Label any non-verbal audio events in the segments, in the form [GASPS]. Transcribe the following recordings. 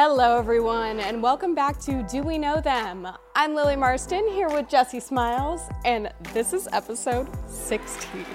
Hello, everyone, and welcome back to Do We Know Them? I'm Lily Marston here with Jessi Smiles, and this is episode 16.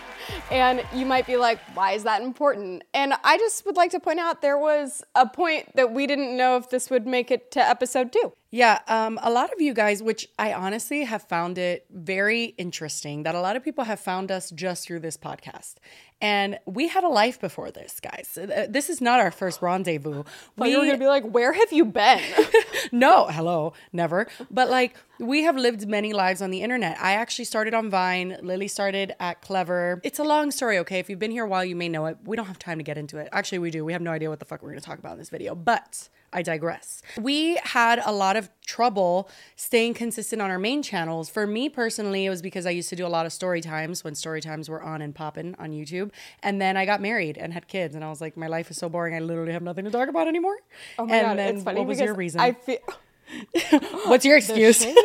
And you might be like, why is that important? And I just would like to point out there was a point that we didn't know if this would make it to episode two. Yeah, um, a lot of you guys, which I honestly have found it very interesting that a lot of people have found us just through this podcast. And we had a life before this, guys. Uh, This is not our first rendezvous. We were gonna be like, where have you been? [LAUGHS] no, hello, never. But like, we have lived many lives on the internet. I actually started on Vine. Lily started at Clevver. It's a long story, okay? If you've been here a while, you may know it. We don't have time to get into it. Actually, we do. We have no idea what the fuck we're gonna talk about in this video, but I digress. We had a lot of trouble staying consistent on our main channels. For me personally, it was because I used to do a lot of story times when story times were on and popping on YouTube. And then I got married and had kids, and I was like, my life is so boring. I literally have nothing to talk about anymore. Oh my and god, then it's funny what was your reason? I feel [LAUGHS] What's your excuse? [LAUGHS]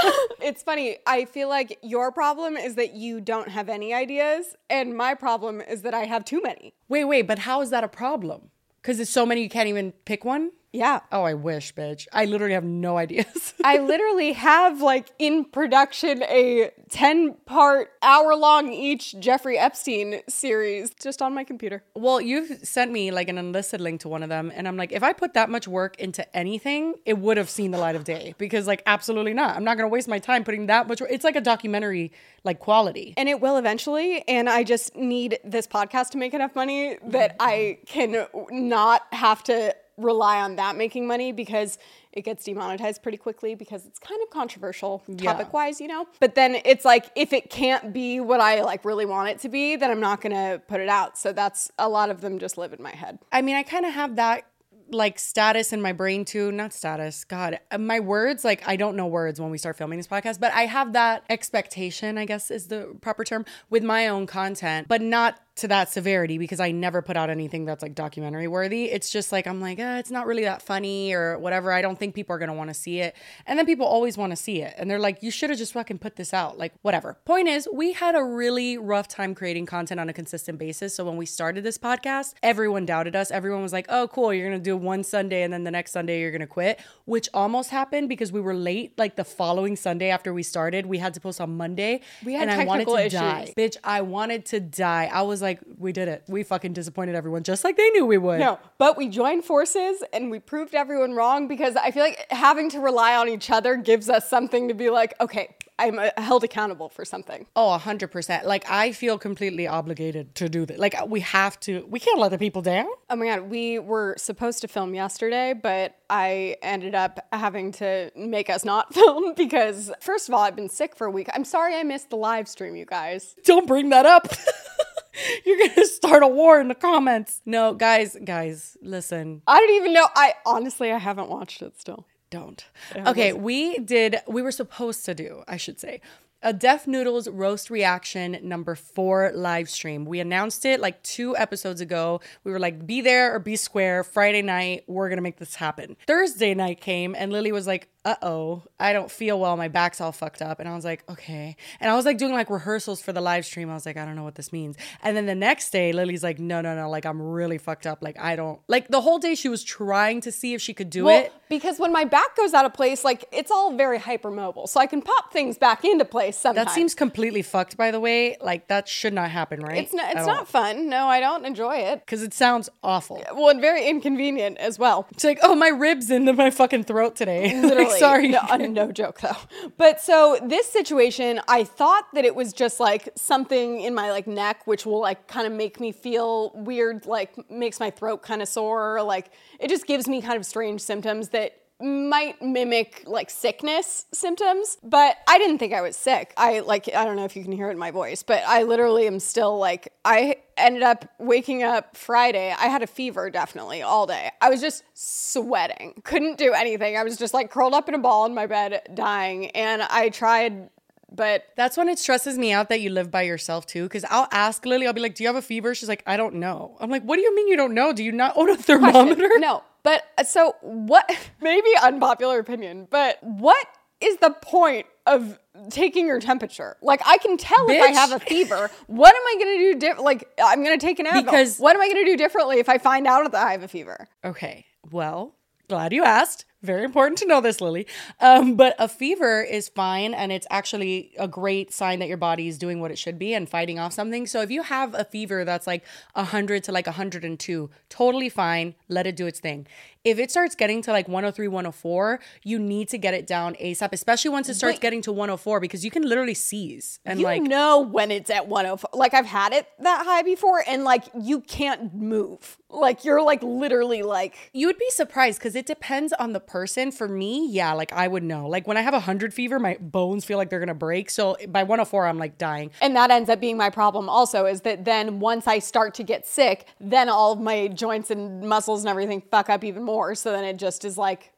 [LAUGHS] it's funny. I feel like your problem is that you don't have any ideas, and my problem is that I have too many. wait, wait, but how is that a problem? Because there's so many you can't even pick one? Yeah. Oh, I wish, bitch. I literally have no ideas. [LAUGHS] I literally have like in production a 10 part hour long each Jeffrey Epstein series just on my computer. well, you've sent me like an unlisted link to one of them, and I'm like, if I put that much work into anything, it would have seen the light of day. Because like, absolutely not. I'm not gonna waste my time putting that much. work. It's like a documentary, like quality. And it will eventually. And I just need this podcast to make enough money that I can not have to rely on that making money because it gets demonetized pretty quickly because it's kind of controversial topic wise, you know? But then it's like if it can't be what I like really want it to be, then I'm not gonna put it out. So that's a lot of them just live in my head. I mean, I kind of have that like status in my brain too. Not status, God. Uh, My words, like, I don't know words when we start filming this podcast, but I have that expectation, I guess is the proper term, with my own content, but not to that severity because I never put out anything that's like documentary worthy. It's just like, I'm like, uh, it's not really that funny or whatever. I don't think people are going to want to see it. And then people always want to see it. And they're like, you should have just fucking put this out. Like, whatever. Point is, we had a really rough time creating content on a consistent basis. So when we started this podcast, everyone doubted us. Everyone was like, oh, cool. You're going to do one Sunday and then the next Sunday you're going to quit, which almost happened because we were late. Like the following Sunday after we started, we had to post on Monday. We had and I wanted to technical die. issues. Bitch, I wanted to die. I was like, we did it. We fucking disappointed everyone just like they knew we would. No, but we joined forces and we proved everyone wrong because I feel like having to rely on each other gives us something to be like, okay, I'm uh, held accountable for something. Oh, 100%. Like, I feel completely obligated to do this. Like, we have to, we can't let the people down. Oh my God, we were supposed to film yesterday, but I ended up having to make us not [LAUGHS] film because, first of all, I've been sick for a week. I'm sorry I missed the live stream, you guys. Don't bring that up. [LAUGHS] [LAUGHS] You're going to start a war in the comments. No, guys, guys, listen. I don't even know. I honestly, I haven't watched it still. Don't. Okay, we did, we were supposed to do, I should say, a Def Noodles roast reaction number four live stream. We announced it like two episodes ago. We were like, be there or be square. Friday night, we're gonna make this happen. Thursday night came and Lily was like, uh oh, I don't feel well. My back's all fucked up. And I was like, okay. And I was like doing like rehearsals for the live stream. I was like, I don't know what this means. And then the next day, Lily's like, no, no, no, like I'm really fucked up. Like I don't, like the whole day she was trying to see if she could do Well, it. because when my back goes out of place, like it's all very hypermobile, so I can pop things back into place sometimes. That seems completely fucked, by the way. Like that should not happen, right? It's not. It's not fun. No, I don't enjoy it. because it sounds awful. Well, and very inconvenient as well. It's like, oh, my ribs into my fucking throat today. [LAUGHS] Sorry. No, uh, no joke though. But so this situation, I thought that it was just like something in my like neck, which will like kind of make me feel weird, like makes my throat kind of sore, like it just gives me kind of strange symptoms that might mimic like sickness symptoms, but I didn't think I was sick. I like I don't know if you can hear it in my voice, but I literally am still like I ended up waking up Friday. I had a fever definitely all day. I was just sweating. Couldn't do anything. I was just like curled up in a ball in my bed dying and I tried but That's when it stresses me out that you live by yourself too. Cause I'll ask Lily, I'll be like, Do you have a fever? She's like, I don't know. I'm like, What do you mean you don't know? Do you not own a thermometer? no. But uh, so what [LAUGHS] maybe unpopular opinion, but what is the point of taking your temperature? Like I can tell if I have a fever. What am I gonna do different? Like I'm gonna take an Advil. Because- what am I gonna do differently if I find out that I have a fever? Okay. Well, glad you asked. Very important to know this, Lily. Um, but a fever is fine, and it's actually a great sign that your body is doing what it should be and fighting off something. So if you have a fever that's like 100 to like 102, totally fine. Let it do its thing. If it starts getting to like 103, 104, you need to get it down ASAP, especially once it starts Wait. getting to 104 because you can literally seize and You like know when it's at 105. Like I've had it that high before, and like you can't move. Like you're like literally like You would be surprised because it depends on the person. For me, yeah, like I would know. Like when I have a hundred fever, my bones feel like they're gonna break. So by 104, I'm like dying. And that ends up being my problem also is that then once I start to get sick, then all of my joints and muscles and everything fuck up even more. So then it just is like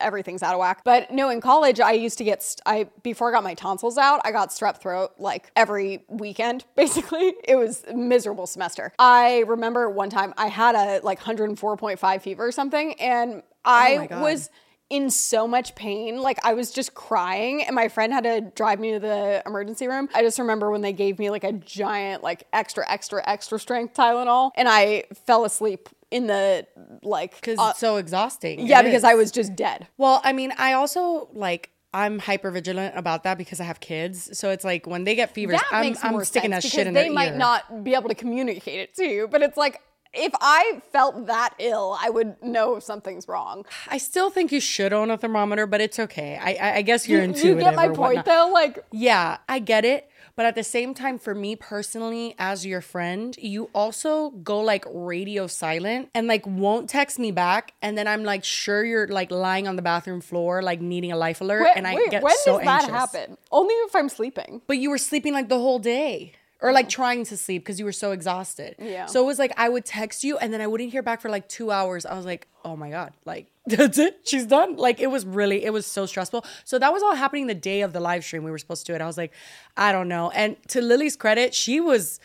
everything's out of whack. But no, in college I used to get st- I before I got my tonsils out, I got strep throat like every weekend [LAUGHS] basically. It was a miserable semester. I remember one time I had a like 104.5 fever or something and oh I my God. was in so much pain. Like I was just crying and my friend had to drive me to the emergency room. I just remember when they gave me like a giant, like extra, extra, extra strength Tylenol and I fell asleep in the like, Because uh, it's so exhausting. yeah, It because is. I was just dead. Well, I mean, I also like I'm hyper vigilant about that because I have kids. So it's like when they get fevers, That I'm, I'm sticking that shit in they might not be able to communicate it to you, but it's like, if I felt that ill, I would know if something's wrong. I still think you should own a thermometer, but it's okay. I I, I guess you're You, intuitive. you get my point whatnot. though? Like, Yeah, I get it. But at the same time, for me personally, as your friend, you also go like radio silent and like won't text me back. And then I'm like, sure, you're like lying on the bathroom floor, like needing a life alert. wait, and I wait, get when so does that anxious. happen? Only if I'm sleeping. But you were sleeping like the whole day. Or like trying to sleep because you were so exhausted. Yeah. So it was like I would text you and then I wouldn't hear back for like two hours. I was like, oh my God, like [LAUGHS] that's it. She's done. Like it was really, it was so stressful. So that was all happening the day of the live stream. We were supposed to do it. I was like, I don't know. And to Lily's credit, she was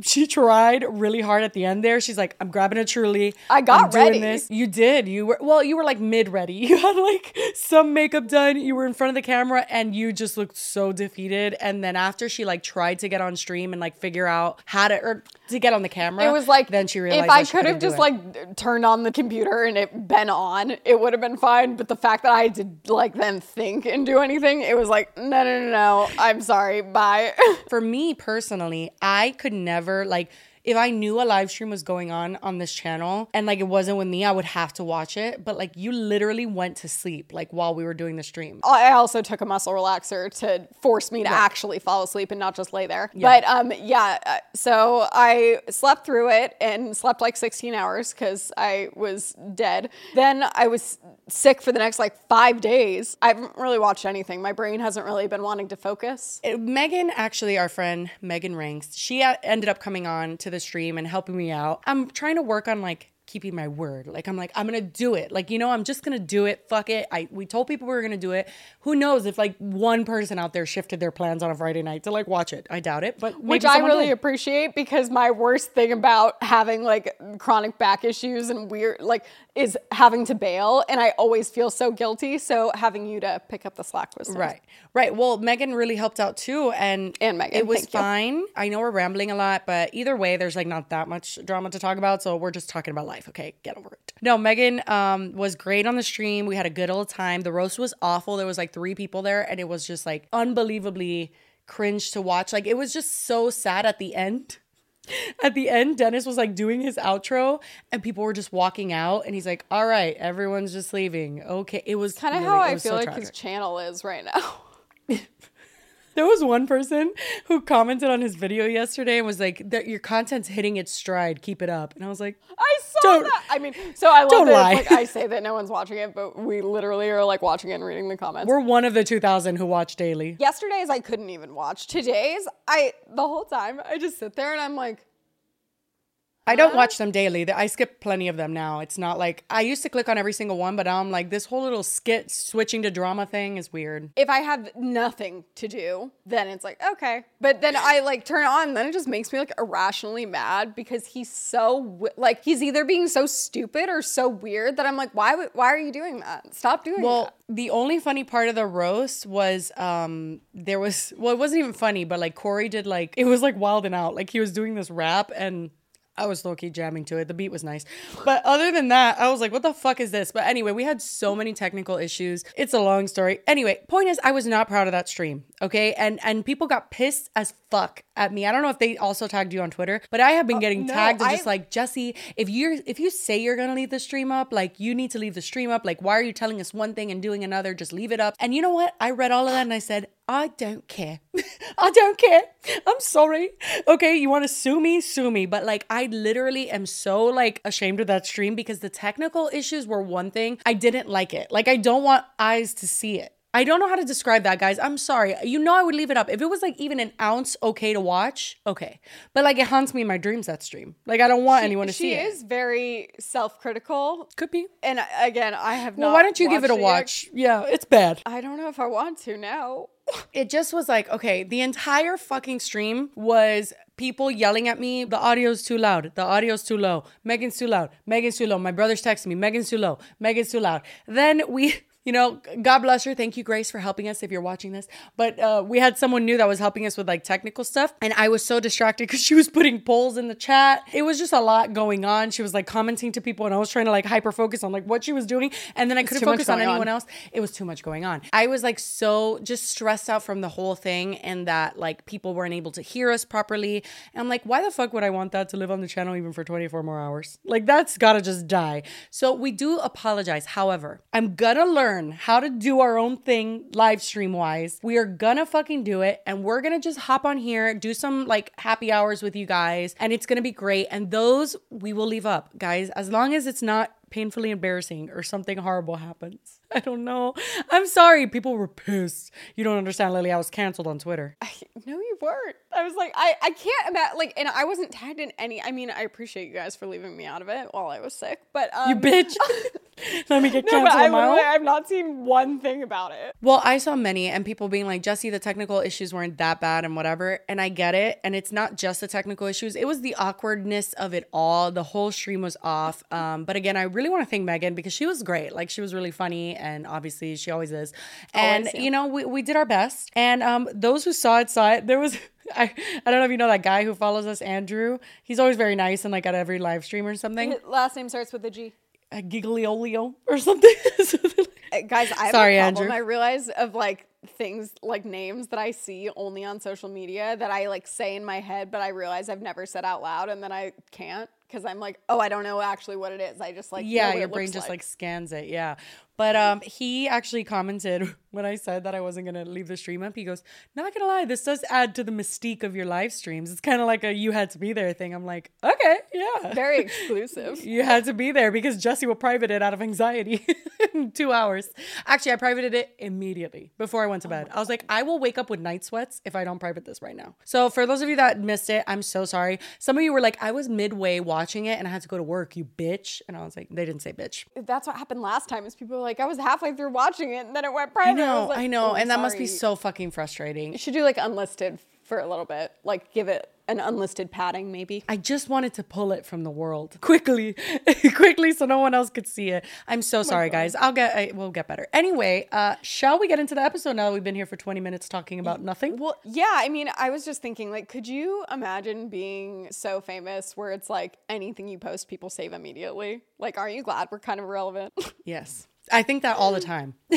she tried really hard at the end there. She's like, I'm grabbing a truly. I got I'm ready. This. You did. You were well, you were like mid ready. [LAUGHS] You had like some makeup done. You were in front of the camera and you just looked so defeated. And then after she like tried to get on stream and like figure out how to or to get on the camera, It was like then she realized if I could have just like turned on the computer and it been on, it would have been fine. But the fact that I had to like then think and do anything, it was like no, no, no, no. I'm sorry. Bye. [LAUGHS] for me personally, I could never like if I knew a live stream was going on on this channel and like it wasn't with me, I would have to watch it. But like you literally went to sleep like while we were doing the stream. I also took a muscle relaxer to force me to actually fall asleep and not just lay there. But um, yeah. uh, So I slept through it and slept like 16 hours because I was dead. Then I was sick for the next like five days. I haven't really watched anything. My brain hasn't really been wanting to focus. Uh, Megan, actually, our friend Megan Ranks, she uh, ended up coming on to the stream and helping me out. I'm trying to work on like keeping my word. Like I'm like I'm gonna do it. Like you know I'm just gonna do it. Fuck it. I we told people we were gonna do it. Who knows if like one person out there shifted their plans on a Friday night to like watch it. I doubt it, but Which I really did. appreciate because my worst thing about having like chronic back issues and weird like is having to bail and I always feel so guilty. So having you to pick up the slack was nice. Right, right. Well, Megan really helped out too, and And Megan, it was thank you. fine. I know we're rambling a lot, but either way, there's like not that much drama to talk about, so we're just talking about life. Okay, get over it. No, Megan um, was great on the stream. We had a good old time. The roast was awful. There was like three people there, and it was just like unbelievably cringe to watch. Like it was just so sad at the end. [LAUGHS] At the end, Dennis was like doing his outro, and people were just walking out, and he's like, "All right, everyone's just leaving." Okay, it was Kind of really- how I feel so like tragic. his channel is right now. [LAUGHS] [LAUGHS] There was one person who commented on his video yesterday and was like, "That your content's hitting its stride. Keep it up." And I was like, I saw that. I mean, so I love Don't that. lie. Like I say that no one's watching it, but we literally are like watching it and reading the comments. "We're one of the 2,000 who watch daily." Yesterday's I couldn't even watch. Today's I the whole time I just sit there and I'm like, I don't watch them daily. I skip plenty of them now. It's not like I used to click on every single one, but now I'm like, this whole little skit switching to drama thing is weird. if I have nothing to do, then it's like okay. But then I like turn it on, then it just makes me like irrationally mad because he's so like he's either being so stupid or so weird that I'm like, why why are you doing that? Stop doing Well, that. Well, the only funny part of the roast was um there was well, it wasn't even funny, but like Corey did like it was like wild and out. Like he was doing this rap and I was low key jamming to it. The beat was nice. But other than that, I was like, what the fuck is this? But anyway, we had so many technical issues. It's a long story. Anyway, point is I was not proud of that stream. Okay. And and people got pissed as fuck at me. I don't know if they also tagged you on Twitter, but I have been uh, getting no, tagged I- just like Jessi, if you're if you say you're gonna leave the stream up, like you need to leave the stream up. Like, why are you telling us one thing and doing another? Just leave it up. And you know what? I read all of that and I said, I don't care. [LAUGHS] I don't care. I'm sorry. Okay, you want to sue me? Sue me. But like, I literally am so like ashamed of that stream because the technical issues were one thing. I didn't like it. Like, I don't want eyes to see it. I don't know how to describe that, guys. I'm sorry. You know, I would leave it up. If it was like even an ounce okay to watch, okay. But like, it haunts me in my dreams, that stream. Like, I don't want anyone to see it. she is very self-critical. Could be. And uh, again, I have not Well, why don't you give it a watch? Yeah, it's bad. I don't know if I want to now. [LAUGHS] it just was like, okay, the entire fucking stream was people yelling at me, the audio's too loud, the audio's too low, Megan's too loud, Megan's too low. My brother's texting me, Megan's too low, Megan's too loud. Then we you know, God bless her. Thank you, Grace, for helping us if you're watching this. But uh, we had someone new that was helping us with like technical stuff. And I was so distracted because [LAUGHS] she was putting polls in the chat. It was just a lot going on. She was like commenting to people, and I was trying to like hyper focus on like what she was doing. And then I couldn't focus on going on. anyone else. It was too much going on. I was like so just stressed out from the whole thing and that like people weren't able to hear us properly. And I'm like, why the fuck would I want that to live on the channel even for 24 more hours? Like that's gotta just die. So we do apologize. However, I'm gonna learn how to do our own thing live stream wise. We are gonna fucking do it and we're gonna just hop on here, do some like happy hours with you guys, and it's gonna be great. And those we will leave up, guys, as long as it's not painfully embarrassing or something horrible happens. [LAUGHS] I don't know. I'm sorry. People were pissed. You don't understand, Lily. I was canceled on Twitter. [LAUGHS] I, No, you weren't. I was like, I, I can't imagine, like, and I wasn't tagged in any. I mean, I appreciate you guys for leaving me out of it while I was sick, but um, You bitch. [LAUGHS] [LAUGHS] Let me get No, but canceled I own. literally, I've not seen one thing about it. Well, I saw many and people being like, Jessi, the technical issues weren't that bad and whatever. And I get it. And it's not just the technical issues, it was the awkwardness of it all. The whole stream was off. Um, but again, I really want to thank Megan because she was great. Like, she was really funny. And obviously, she always is. And, Always, yeah. you know, we, we did our best. And um, those who saw it, saw it. There was. [LAUGHS] I, I don't know if you know that guy who follows us, Andrew. He's always very nice and like at every live stream or something. His last name starts with a G. A Gigliolio or something. [LAUGHS] Uh, Guys, I have Sorry, a problem. Andrew. I realize of like things like names that I see only on social media that I like say in my head, but I realize I've never said out loud, and then I can't because I'm like, oh, I don't know actually what it is. I just like know yeah what your it brain looks just like. scans it yeah but um he actually commented [LAUGHS] when i said that i wasn't gonna leave the stream up he goes not gonna lie this does add to the mystique of your live streams it's kind of like a you had to be there thing i'm like okay yeah very [LAUGHS] exclusive. you had to be there because Jessi will private it out of anxiety [LAUGHS] in two hours. Actually, I privated it immediately before I went to bed. I was like, I will wake up with night sweats if I don't private this right now. So, for those of you that missed it, I'm so sorry. Some of you were like, I was midway watching it and I had to go to work, you bitch. And I was like, they didn't say bitch. That's what happened last time. Is people were like, I was halfway through watching it, and then it went private. I know, was like, I know. "Oh, and that must be so fucking frustrating. You should do like unlisted for a little bit. Like give it an unlisted padding, maybe. I just wanted to pull it from the world [LAUGHS] quickly, [LAUGHS] quickly, so no one else could see it. I'm so sorry, guys. I'll get, I, we'll get better. Anyway, uh, shall we get into the episode now that we've been here for 20 minutes talking about nothing? Well, yeah, I mean, I was just thinking, like, could you imagine being so famous where it's like anything you post, people save immediately? Like, aren't you glad we're kind of relevant? [LAUGHS] Yes. I think that all the time. [LAUGHS]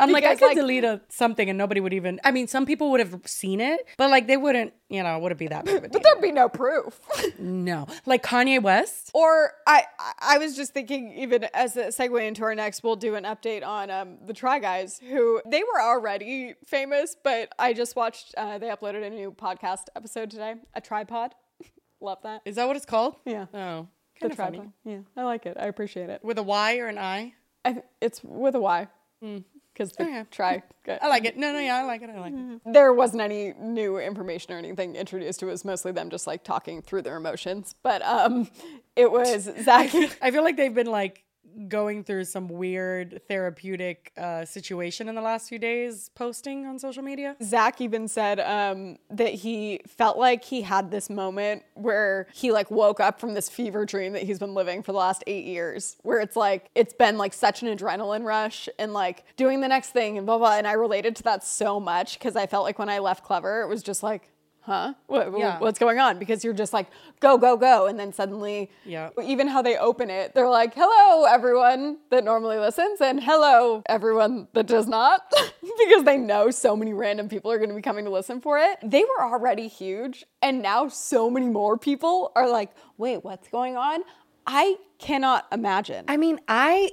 I'm like, I could like- delete a, something and nobody would even. I mean, some people would have seen it, but like they wouldn't, you know, would it be that big of a? But there'd be no proof. [LAUGHS] No, like Kanye West. Or I, I- was just thinking, even as a segue into our next, we'll do an update on um, the Try Guys, who they were already famous, but I just watched. Uh, they uploaded a new podcast episode today, a TryPod. [LAUGHS] Love that. Is that what it's called? Yeah. Oh, The kind of tripod. funny. Yeah, I like it. I appreciate it. With a Y or an I? I, th- it's with a Y because the Okay. try. I like it. No, no, yeah, I like it. I like it. there wasn't any new information or anything introduced. It was mostly them just like talking through their emotions. But um, it was [LAUGHS] Zach. I feel like they've been like going through some weird therapeutic uh, situation in the last few days, posting on social media. Zach even said um, that he felt like he had this moment where he like woke up from this fever dream that he's been living for the last eight years, where it's like it's been like such an adrenaline rush and like doing the next thing and blah blah. And I related to that so much because I felt like when I left Clevver, it was just like. Huh? What, Yeah. What's going on? Because you're just like, go, go, go. And then suddenly, Yeah. even how they open it, they're like, hello, everyone that normally listens, and hello, everyone that does not, [LAUGHS] because they know so many random people are going to be coming to listen for it. They were already huge, and now so many more people are like, wait, what's going on? I cannot imagine. I mean, I.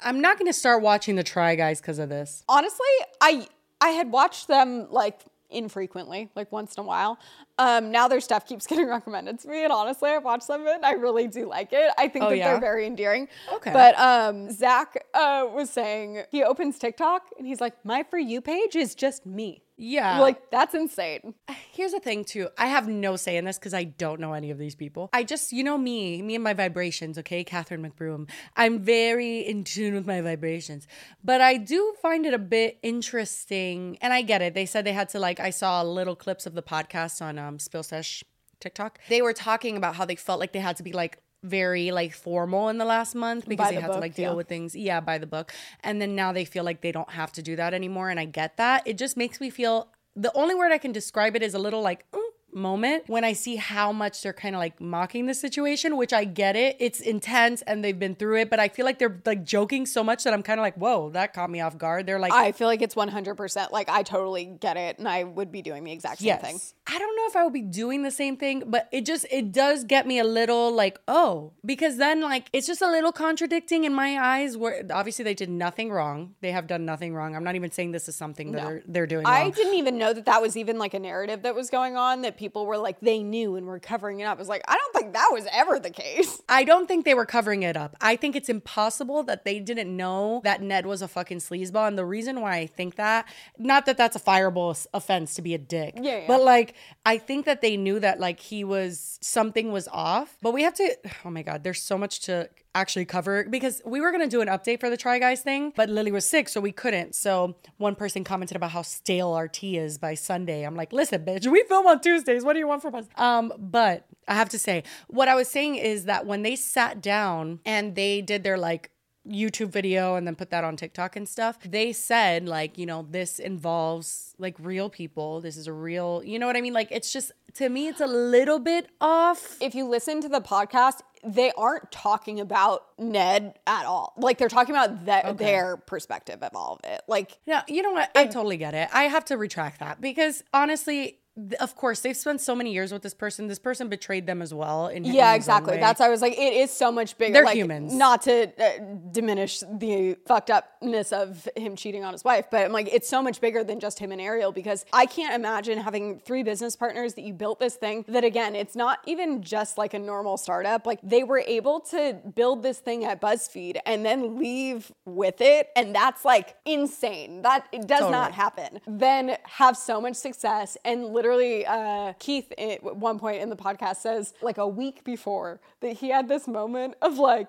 I'm not going to start watching the Try Guys because of this. honestly, I I had watched them like infrequently, like once in a while. Um, now their stuff keeps [LAUGHS] getting recommended to me, and honestly, I watch some of it. And I really do like it. I think Oh, that yeah? they're very endearing. Okay. But um, Zach uh, was saying he opens TikTok and he's like, "My for you page is just me." Yeah. Like that's insane. Here's the thing, too. I have no say in this because I don't know any of these people. I just, you know, me, me and my vibrations, okay? Catherine McBroom. I'm very in tune with my vibrations. But I do find it a bit interesting. And I get it. They said they had to, like, I saw little clips of the podcast on um, Spill Sesh TikTok. They were talking about how they felt like they had to be, like, very like formal in the last month because By they the had to like deal yeah. with things. Yeah by the book. And then now they feel like they don't have to do that anymore and i get that. It just makes me feel the only word i can describe it is a little like "Mm," moment when i see how much they're kind of like mocking the situation which i get it it's intense and they've been through it but i feel like they're like joking so much that i'm kind of like whoa that caught me off guard they're like I feel like it's 100%. Like I totally get it, and I would be doing the exact same yes thing. i don't know if i would be doing the same thing but it just it does get me a little like oh because then like it's just a little contradicting in my eyes where obviously they did nothing wrong they have done nothing wrong i'm not even saying this is something that they're, they're doing I wrong. didn't even know that that was even like a narrative that was going on that people were like they knew and were covering it up. Was like, I don't think that was ever the case. [LAUGHS] I don't think they were covering it up. I think it's impossible that they didn't know that Ned was a fucking sleazeball. And the reason why I think that, not that that's a fireable offense to be a dick, Yeah, yeah. but like, I think that they knew that like he was, something was off. But we have to, [SIGHS] oh my God, there's so much to actually cover because we were to do an update for the Try Guys thing, but Lily was sick, so we couldn't. So one person commented about how stale our tea is by Sunday. I'm like, listen, bitch, we film on Tuesdays. What do you want from us? Um, but I have to say, what I was saying is that when they sat down and they did their like YouTube video and then put that on TikTok and stuff, they said, like, you know, this involves like real people. This is a real, you know what I mean? Like, it's just, to me, it's a little bit off. If you listen to the podcast, they aren't talking about Ned at all. Like they're talking about th- their perspective of all of it. Like Yeah, you know what? I totally get it. I have to retract that because honestly, of course, they've spent so many years with this person. This person betrayed them as well. In, yeah, exactly. That's I was like, it is so much bigger. They're like, humans. Not to uh, diminish the fucked upness of him cheating on his wife, but I'm like, it's so much bigger than just him and Ariel because I can't imagine having three business partners that you built this thing. That again, it's not even just like a normal startup. Like they were able to build this thing at BuzzFeed and then leave with it, and that's like insane. That it does not happen. Then have so much success and literally. Uh, Keith at one point in the podcast says like a week before that he had this moment of like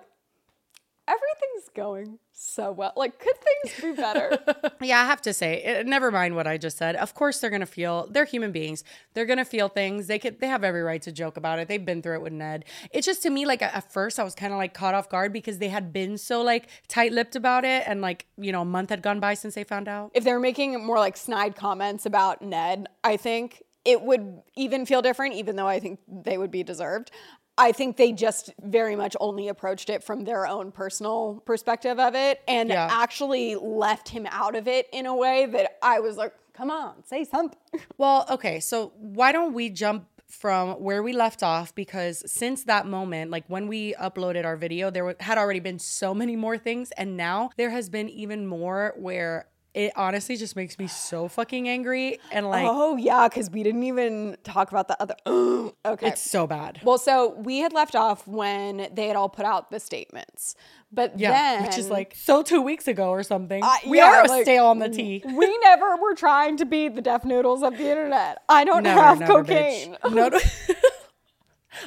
everything's going so well. Like could things be better? [LAUGHS] Yeah, I have to say, eh, never mind what I just said. Of course, they're gonna feel. They're human beings. They're gonna feel things. They could. They have every right to joke about it. They've been through it with Ned. It's just to me, like at at first, I was kind of like caught off guard because they had been so like tight-lipped about it, and like you know, a month had gone by since they found out. if they were making more like snide comments about Ned, I think it would even feel different, even though I think they would be deserved. I think they just very much only approached it from their own personal perspective of it and Yeah. actually left him out of it in a way that I was like, come on, say something. [LAUGHS] Well, okay, so why don't we jump from where we left off? Because since that moment, like when we uploaded our video, there had already been so many more things, and now there has been even more where it honestly just makes me so fucking angry and like oh, yeah, because we didn't even talk about the other. [GASPS] okay. it's so bad. well, so we had left off when they had all put out the statements. But Yeah, then. which is like so two weeks ago or something. Uh, we yeah, are like, stale on the tea. [LAUGHS] We never were trying to be the def noodles of the internet. I don't Never, have never, cocaine. bitch. No. [LAUGHS] [LAUGHS]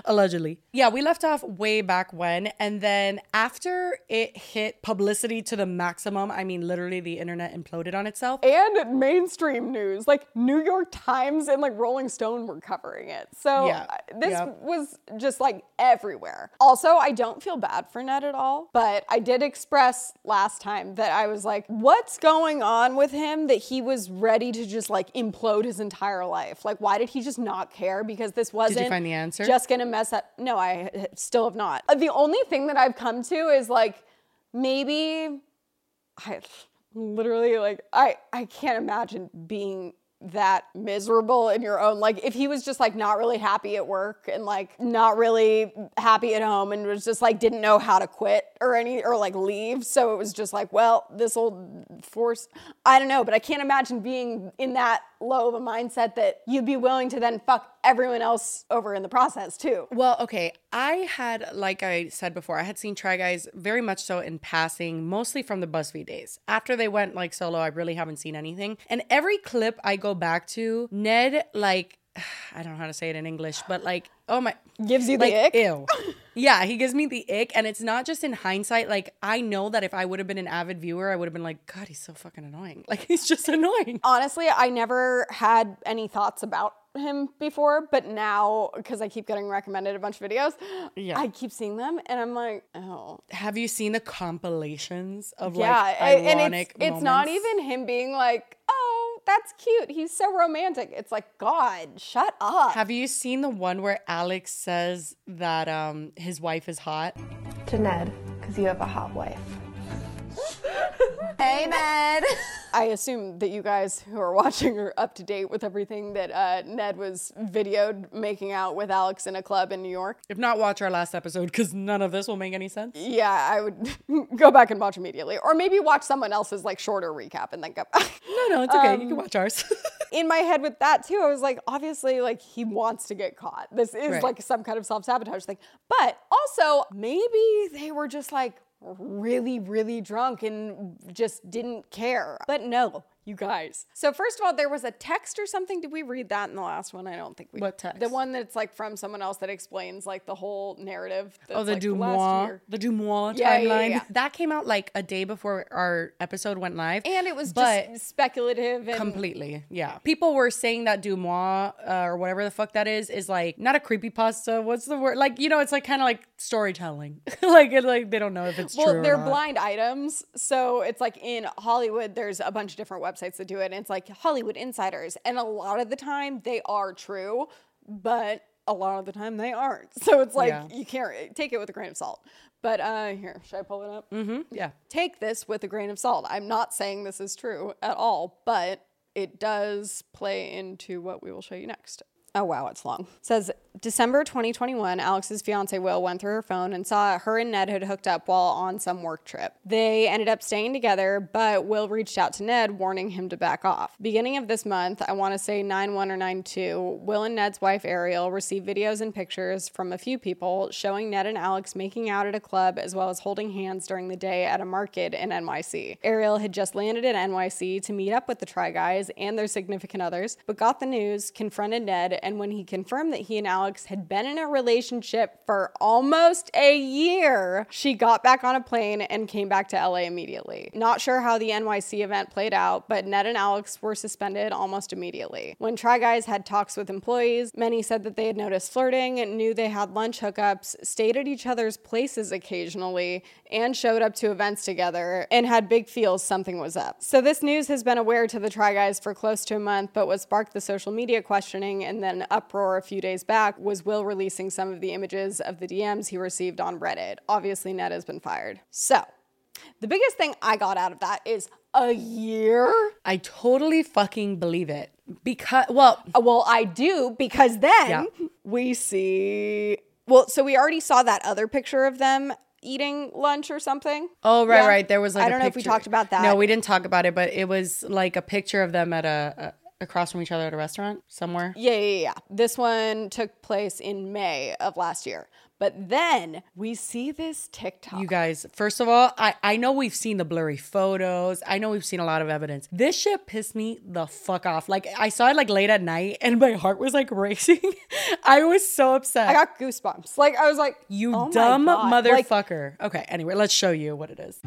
Allegedly. Yeah, we left off way back when. And then after it hit publicity to the maximum, I mean, literally the internet imploded on itself. and mainstream news like new york times and like rolling stone were covering it so Yeah, uh, this yeah. was just like everywhere also i don't feel bad for ned at all but i did express last time that i was like what's going on with him that he was ready to just like implode his entire life like why did he just not care because this wasn't find the answer? just gonna mess up. No I still have not. The only thing that i've come to is like maybe I literally like I I can't imagine being that miserable in your own like if he was just like not really happy at work and like not really happy at home and was just like didn't know how to quit or any or like leave. So it was just like well this will force I don't know but I can't imagine being in that low of a mindset that you'd be willing to then fuck everyone else over in the process too Well, okay. I had, like I said before, I had seen Try Guys very much so in passing, mostly from the BuzzFeed days. After they went like solo, I really haven't seen anything. And every clip I go back to, Ned, like, [SIGHS] I don't know how to say it in English, but like, oh my. gives you the Like, ick ew. [LAUGHS] Yeah, he gives me the ick. And it's not just in hindsight. Like, I know that if I would have been an avid viewer, I would have been like, God, he's so fucking annoying. [LAUGHS] Like, he's just annoying. honestly, I never had any thoughts about him before, but now because I keep getting recommended a bunch of videos, Yeah. I keep seeing them and I'm like, oh. Have you seen the compilations of Yeah, like ironic and it's it's not even him being like, "Oh, that's cute. He's so romantic." It's like, "God, shut up." Have you seen the one where Alex says that um his wife is hot? to Ned because you have a hot wife. [LAUGHS] hey, Ned. I assume that you guys who are watching are up to date with everything that uh, Ned was videoed making out with Alex in a club in New York. If not, watch our last episode because none of this will make any sense. Yeah, I would [LAUGHS] go back and watch immediately, or maybe watch someone else's like shorter recap and then go back. [LAUGHS] No, no, it's okay. you Um, can watch ours. in my head with that too, I was like, obviously, like he wants to get caught. This is Right. like some kind of self sabotage thing. But also, maybe they were just like really, really drunk and just didn't care. But no, you guys. So first of all, there was a text or something. Did we read that in the last one? I don't think we. What text? The one that's like from someone else that explains like the whole narrative. oh, the like, DeuxMoi, year. the DeuxMoi Yeah, yeah, timeline. yeah. That came out like a day before our episode went live. And it was just speculative and completely, yeah. People were saying that DeuxMoi uh, or whatever the fuck that is is like not a creepy pasta. What's the word? Like you know, it's like kind of like storytelling. [LAUGHS] like it, like they don't know if it's Well, true. or they're blind items. So it's like in Hollywood, there's a bunch of different websites that do it. And it's like Hollywood Insiders. And a lot of the time they are true, but a lot of the time they aren't. [LAUGHS] So it's like Yeah. you can't take it with a grain of salt. But uh here, should I pull it up? Mm-hmm. Yeah. Take this with a grain of salt. I'm not saying this is true at all, but it does play into what we will show you next. Oh wow, it's long. It says December 2021, Alex's fiance Will went through her phone and saw her and Ned had hooked up while on some work trip. They ended up staying together, but Will reached out to Ned, warning him to back off. Beginning of this month, I want to say 9 1 or 9 2, Will and Ned's wife Ariel received videos and pictures from a few people showing Ned and Alex making out at a club as well as holding hands during the day at a market in NYC. Ariel had just landed in NYC to meet up with the Try Guys and their significant others, but got the news, confronted Ned, and when he confirmed that he and Alex had been in a relationship for almost a year, she got back on a plane and came back to LA immediately. Not sure how the NYC event played out, but Ned and Alex were suspended almost immediately. When Try Guys had talks with employees, many said that they had noticed flirting, knew they had lunch hookups, stayed at each other's places occasionally, and showed up to events together, and had big feels something was up. So this news has been aware to the Try Guys for close to a month, but what sparked the social media questioning and the then uproar a few days back was Will releasing some of the images of the DMs he received on Reddit. Obviously, Ned has been fired. So, the biggest thing I got out of that is a year. I totally fucking believe it. Because, well, Uh, Well, I do because then Yeah. we see. Well, so we already saw that other picture of them eating lunch or something. oh, right, Yeah. right. There was like I don't know if we talked about that. No, we didn't talk about it, but it was like a picture of them at a across from each other at a restaurant somewhere. Yeah, yeah, yeah. This one took place in May of last year. But then we see this TikTok. You guys, first of all, I, I know we've seen the blurry photos. I know we've seen a lot of evidence. This shit pissed me the fuck off. Like I saw it like late at night and my heart was like [LAUGHS] racing. I was so upset. I got goosebumps. Like I was like, you oh dumb God. Like, motherfucker. okay, anyway, let's show you what it is.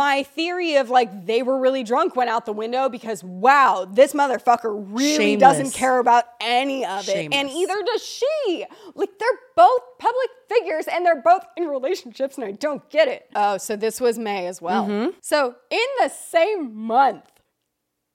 My theory of like they were really drunk went out the window because wow, this motherfucker really doesn't care about any of it. And either does she. Like they're both public figures and they're both in relationships and I don't get it. Oh, so this was May as well. Mm-hmm. So in the same month,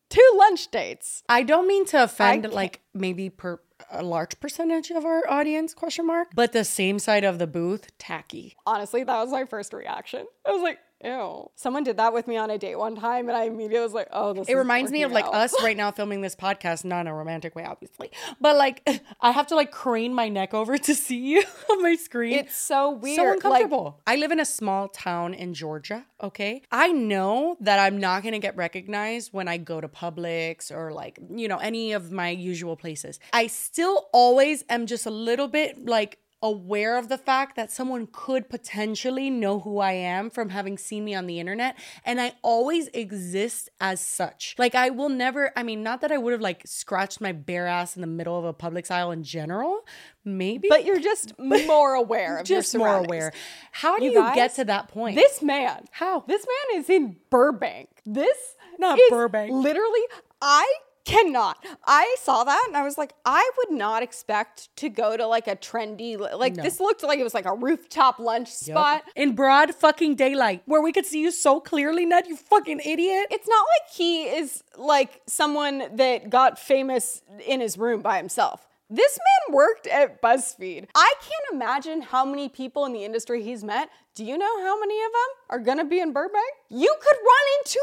two lunch dates. I don't mean to offend like maybe per a large percentage of our audience question mark, but the same side of the booth, tacky. Honestly, that was my first reaction. I was like, ew. Someone did that with me on a date one time and I immediately was like, oh, this It reminds me of like us right now filming this podcast, not in a romantic way, obviously. But like I have to like crane my neck over to see you [LAUGHS] on my screen. It's so weird. so Like, uncomfortable. I live in a small town in Georgia, okay? I know that I'm not going to get recognized when I go to Publix or like, you know, any of my usual places. I still always am just a little bit like aware of the fact that someone could potentially know who I am from having seen me on the internet and I always exist as such. Like I will never I mean not that I would have like scratched my bare ass in the middle of a public aisle in general, maybe but you're just [LAUGHS] more aware of just more aware. How do You you, guys, get to that point? This man, How? This man is in Burbank. This Not Burbank. Literally, I cannot. I saw that and I was like, I would not expect to go to like a trendy, like this looked like it was like a rooftop lunch spot. in broad fucking daylight where we could see you so clearly, Ned, you fucking idiot. It's not like he is like someone that got famous in his room by himself. This man worked at BuzzFeed. I can't imagine how many people in the industry he's met. Do you know how many of them are gonna be in Burbank? You could run into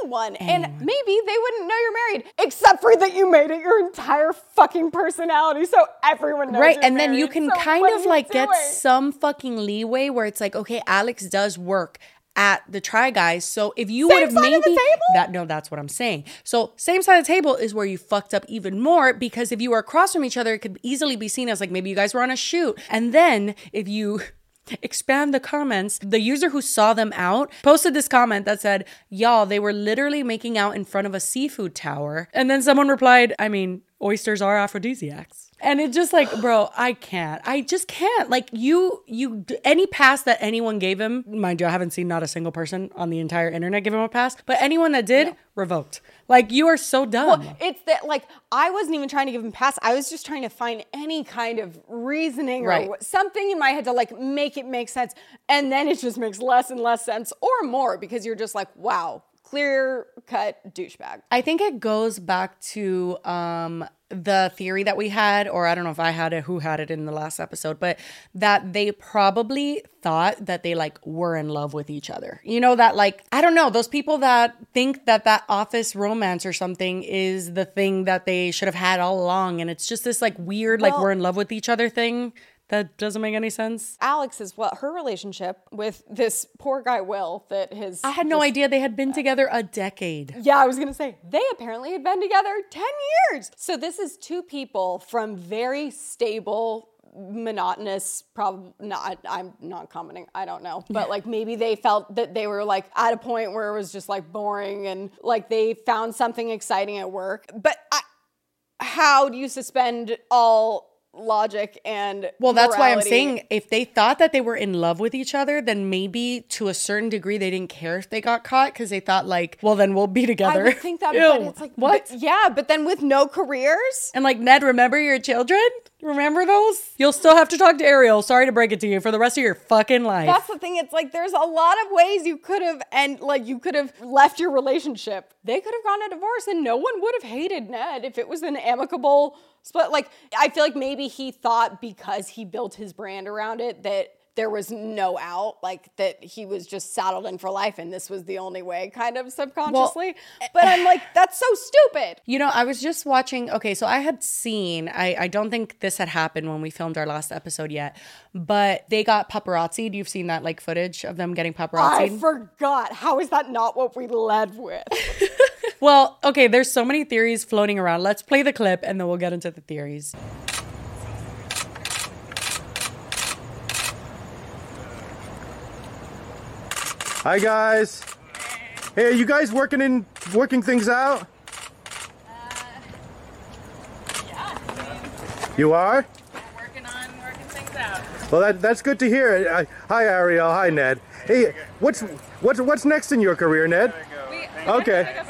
anyone and maybe they wouldn't know you're married, except for that you made it your entire fucking personality so everyone knows. Right. And then you can So kind of like get some fucking leeway where it's like, okay, Alex does work at the Try Guys. So if you would have side of the maybe table? that no, that's what I'm saying. So same side of the table is where you fucked up even more because if you were across from each other, it could easily be seen as like maybe you guys were on a shoot. And then if you [LAUGHS] expand the comments, the user who saw them out posted this comment that said, Y'all, they were literally making out in front of a seafood tower. And then someone replied, I mean, oysters are aphrodisiacs. And it just like, bro, I can't. I just can't. Like you, you, any pass that anyone gave him, mind you, I haven't seen not a single person on the entire internet give him a pass, but anyone that did, revoked. Like you are so dumb. Well, it's that like I wasn't even trying to give him pass. I was just trying to find any kind of reasoning or Right. wh- something in my head to like make it make sense, and then it just makes less and less sense, or more because you're just like, wow, clear cut douchebag. I think it goes back to um the theory that we had, or I don't know if I had it, who had it in the last episode, but that they probably thought that they like were in love with each other. You know, that like, I don't know, those people that think that that office romance or something is the thing that they should have had all along. And it's just this like weird, like we're in love with each other thing that doesn't make any sense. Alex is what her relationship with this poor guy Will that his I had no idea they had been together a decade. Yeah, I was gonna say they apparently had been together 10 years. So this is two people from very stable, monotonous, probably not, I'm not commenting, I don't know. But like maybe they felt that they were like at a point where it was just like boring and like they found something exciting at work. But I, how do you suspend all logic and Well, that's why I'm saying if they thought that they were in love with each other, then maybe to a certain degree they didn't care if they got caught because they thought like, well, then we'll be together. i think that, Ew, but it's like what? but- yeah, but then with no careers, and like Ned, remember your children? Remember those? You'll still have to talk to Ariel. Sorry to break it to you for the rest of your fucking life. That's the thing. It's like there's a lot of ways you could have, and like you could have left your relationship. They could have gone to divorce, and no one would have hated Ned if it was an amicable split. Like I feel like maybe he thought because he built his brand around it that there was no out, like that he was just saddled in for life, and this was the only way, kind of subconsciously. Eh, but I'm like, that's so stupid. You know, I was just watching. Okay, so I had seen. I I don't think this had happened when we filmed our last episode yet, but they got paparazzi. You've seen that like footage of them getting paparazzi? I forgot. How is that not what we led with? [LAUGHS] well, okay. There's so many theories floating around. Let's play the clip and then we'll get into the theories. Hi guys. Hey, are you guys working in working things out? You are? working on working things out. Well, that, that's good to hear. Uh, hi, Ariel. Hi, Ned. Hey, what's what's what's next in your career, Ned? Okay.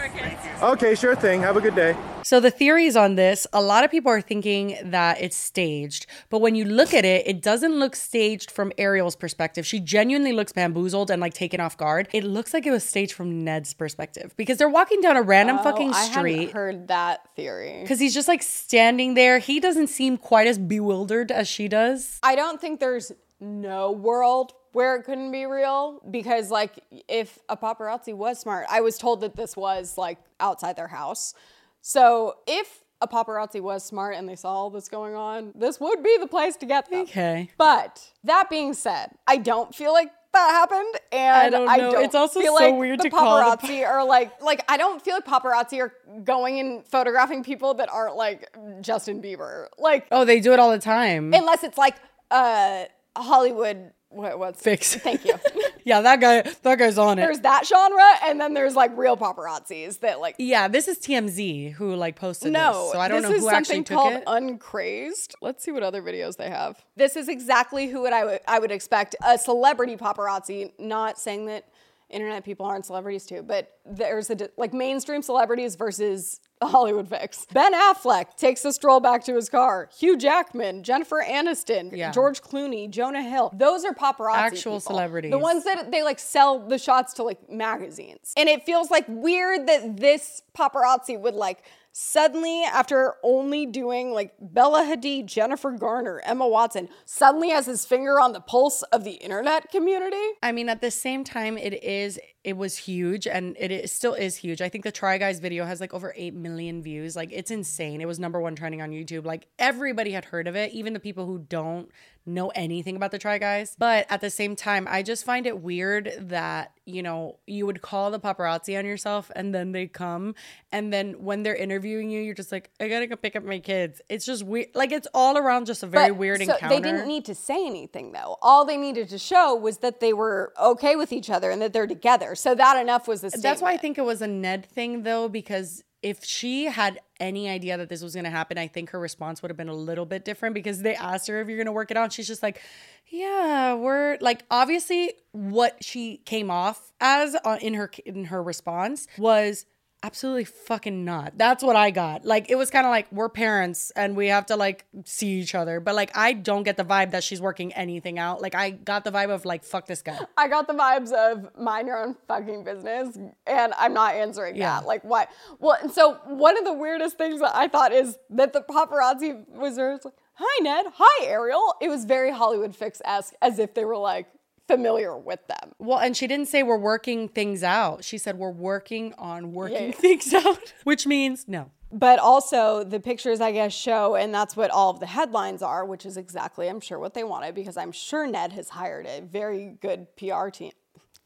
Okay, sure thing. Have a good day. So the theories on this, a lot of people are thinking that it's staged, but when you look at it, it doesn't look staged from Ariel's perspective. She genuinely looks bamboozled and like taken off guard. It looks like it was staged from Ned's perspective because they're walking down a random oh, fucking street. I hadn't heard that theory. Because he's just like standing there. He doesn't seem quite as bewildered as she does. I don't think there's no world where it couldn't be real because like if a paparazzi was smart, I was told that this was like outside their house. So if a paparazzi was smart and they saw all this going on, this would be the place to get them. Okay. But that being said, I don't feel like that happened, and don't I don't It's also feel so like weird the to call the paparazzi are like like I don't feel like paparazzi are going and photographing people that aren't like Justin Bieber, like Oh, they do it all the time. unless it's like uh Hollywood. What, what's [LAUGHS] Fix. Thank you. [LAUGHS] yeah, that guy, that guy's on it. there's that genre, and then there's like real paparazzis that like. yeah, this is TMZ who like posted No, this. So I don't this know is who actually something took called it. Uncrazed. Let's see what other videos they have. This is exactly who would I would I would expect a celebrity paparazzi. Not saying that internet people aren't celebrities too, but there's a like mainstream celebrities versus [LAUGHS] Hollywood fix. Ben Affleck takes a stroll back to his car. Hugh Jackman, Jennifer Aniston, Yeah. George Clooney, Jonah Hill. Those are paparazzi. Actual people. celebrities. The ones that they like sell the shots to like magazines. And it feels like weird that this paparazzi would like suddenly after only doing like Bella Hadid, Jennifer Garner, Emma Watson, suddenly has his finger on the pulse of the internet community. I mean, at the same time, it is it was huge and it is, still is huge. I think the Try Guys video has like over eight million views. Like it's insane. It was number one trending on YouTube. Like everybody had heard of it, even the people who don't know anything about the Try Guys. But at the same time, I just find it weird that you know you would call the paparazzi on yourself and then they come and then when they're interviewing you, you're just like, I gotta go pick up my kids. It's just weird. Like it's all around just a very But- weird so encounter. They didn't need to say anything though. All they needed to show was that they were okay with each other and that they're together. So that enough was a statement. That's why I think it was a Ned thing though, because if she had any idea that this was gonna happen, I think her response would have been a little bit different because they asked her if you're gonna work it out. She's just like, Yeah, we're like obviously what she came off as uh, in her in her response was absolutely fucking not. That's what I got. Like it was kind of like we're parents and we have to like see each other. But like I don't get the vibe that she's working anything out. Like I got the vibe of like fuck this guy. I got the vibes of mind your own fucking business, and I'm not answering Yeah. that. Like, why? Well, and so one of the weirdest things that I thought is that the paparazzi was there, like, "Hi, Ned. Hi, Ariel." It was very Hollywood fix esque, as if they were like familiar with them. Well, and she didn't say we're working things out. She said we're working on working Yeah. things out, [LAUGHS] which means no. But also, the pictures, I guess, show, and that's what all of the headlines are, which is exactly, I'm sure, what they wanted, because I'm sure Ned has hired a very good PR team.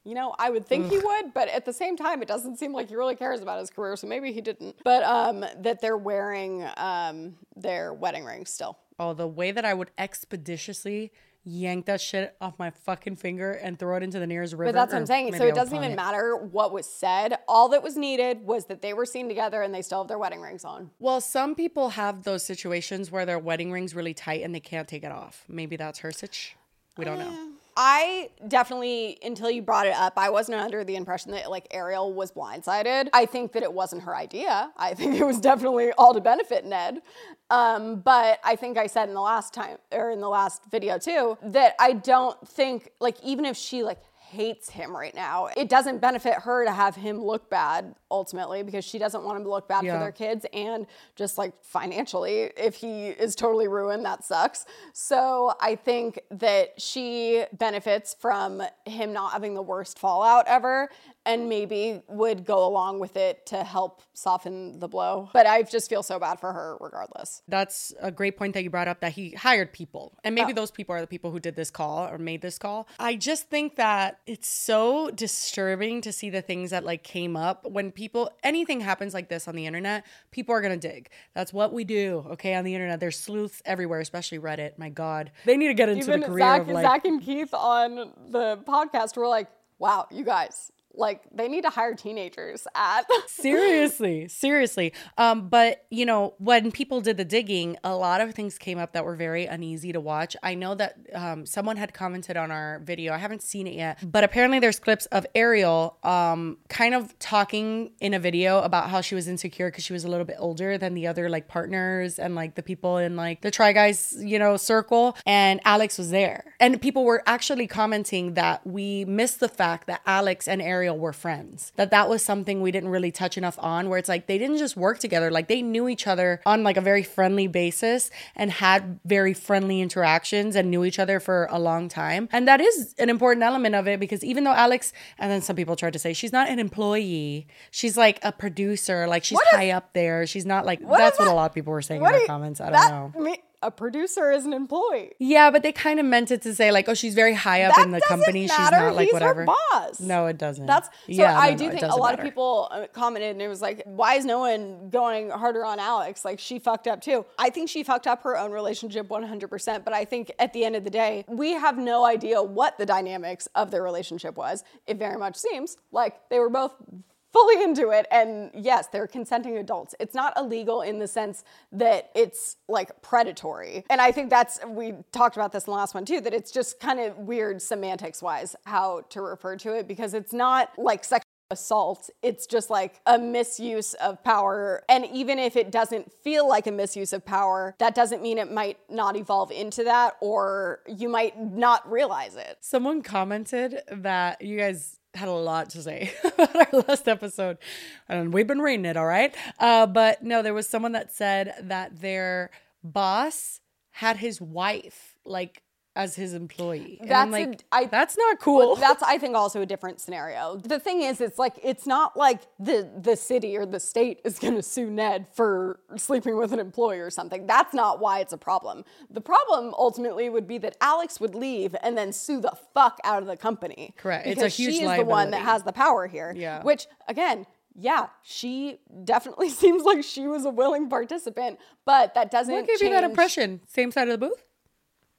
You know, I would think he would, but at the same time, it doesn't seem like he really cares about his career, so maybe he didn't. But um, that they're wearing um, their wedding rings still. Oh, the way that I would expeditiously yank that shit off my fucking finger and throw it into the nearest river. But that's what I'm saying. So it doesn't even it. matter what was said. All that was needed was that they were seen together and they still have their wedding rings on. Well, some people have those situations where their wedding ring's really tight and they can't take it off. Maybe that's her sitch. We don't uh, know. I definitely, until you brought it up, I wasn't under the impression that like Ariel was blindsided. I think that it wasn't her idea. I [LAUGHS] think it was definitely all to benefit Ned. Um, but I think I said in the last time or in the last video too that I don't think like even if she like hates him right now, it doesn't benefit her to have him look bad ultimately because she doesn't want him to look bad Yeah. for their kids and just like financially if he is totally ruined that sucks so i think that she benefits from him not having the worst fallout ever and maybe would go along with it to help soften the blow but i just feel so bad for her regardless That's a great point that you brought up that he hired people. And maybe oh. those people are the people who did this call or made this call. I just think that it's so disturbing to see the things that like came up when people anything happens like this on the internet, people are going to dig. That's what we do, okay, on the internet. There's sleuths everywhere, especially Reddit. My god. They need to get into even the career zach, of like zach and keith on the podcast were like wow you guys like they need to hire teenagers at [LAUGHS] seriously seriously. Um but you know when people did the digging a lot of things came up that were very uneasy to watch. I know that um someone had commented on our video. I haven't seen it yet but apparently there's clips of ariel um kind of talking in a video about how she was insecure because she was a little bit older than the other like partners and like the people in like the try guys you know circle and alex was there. And people were actually commenting that we missed the fact that alex and ariel were friends. That that was something we didn't really touch enough on where it's like they didn't just work together. Like they knew each other on like a very friendly basis and had very friendly interactions and knew each other for a long time. And that is an important element of it because even though alex and then some people tried to say she's not an employee. She's like a producer. Like she's high up there. She's not like that's is what a lot of people were saying in What the comments. I don't that, know. me- a producer is an employee yeah, but they kind of meant it to say like, oh, she's very high up That in the company. She's not like He's whatever. boss. No, it doesn't. That's so. Yeah, I no, do no, think a lot of people uh, commented, and it was like, "Why is no one going harder on Alex? Like she fucked up too." I think she fucked up her own relationship 100. percent But I think at the end of the day, we have no idea what the dynamics of their relationship was. It very much seems like they were both fully into it. And yes they're consenting adults. It's not illegal in the sense that it's like predatory. And i think that's we talked about this in the last one too that it's just kind of weird semantics wise how to refer to it because it's not like sexual assault. It's just like a misuse of power. And even if it doesn't feel like a misuse of power that doesn't mean it might not evolve into that or you might not realize it. Someone commented that you guys had a lot to say [LAUGHS] about our last episode, and we've been reading it, all right? Uh, but no, there was someone that said that their boss had his wife like as his employee. And That's like, I- that's not cool. That's I think also a different scenario. The thing is, it's like it's not like the the city or the state is going to sue Ned for sleeping with an employee or something. That's not why it's a problem. The problem ultimately would be that Alex would leave and then sue the fuck out of the company. Correct. It's a Because huge she is the one that has the power here. Yeah. Which again. Yeah, she definitely [LAUGHS] seems like she was a willing participant, but that doesn't What gave you that impression? Same side of the booth?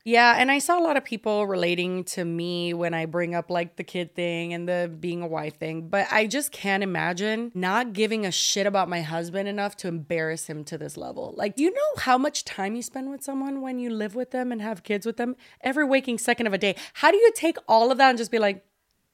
Yeah, and I saw a lot of people relating to me when I bring up like the kid thing and the being a wife thing, but I just can't imagine not giving a shit about my husband enough to embarrass him to this level. Like, you know how much time you spend with someone when you live with them and have kids with them every waking second of a day? How do you take all of that and just be like,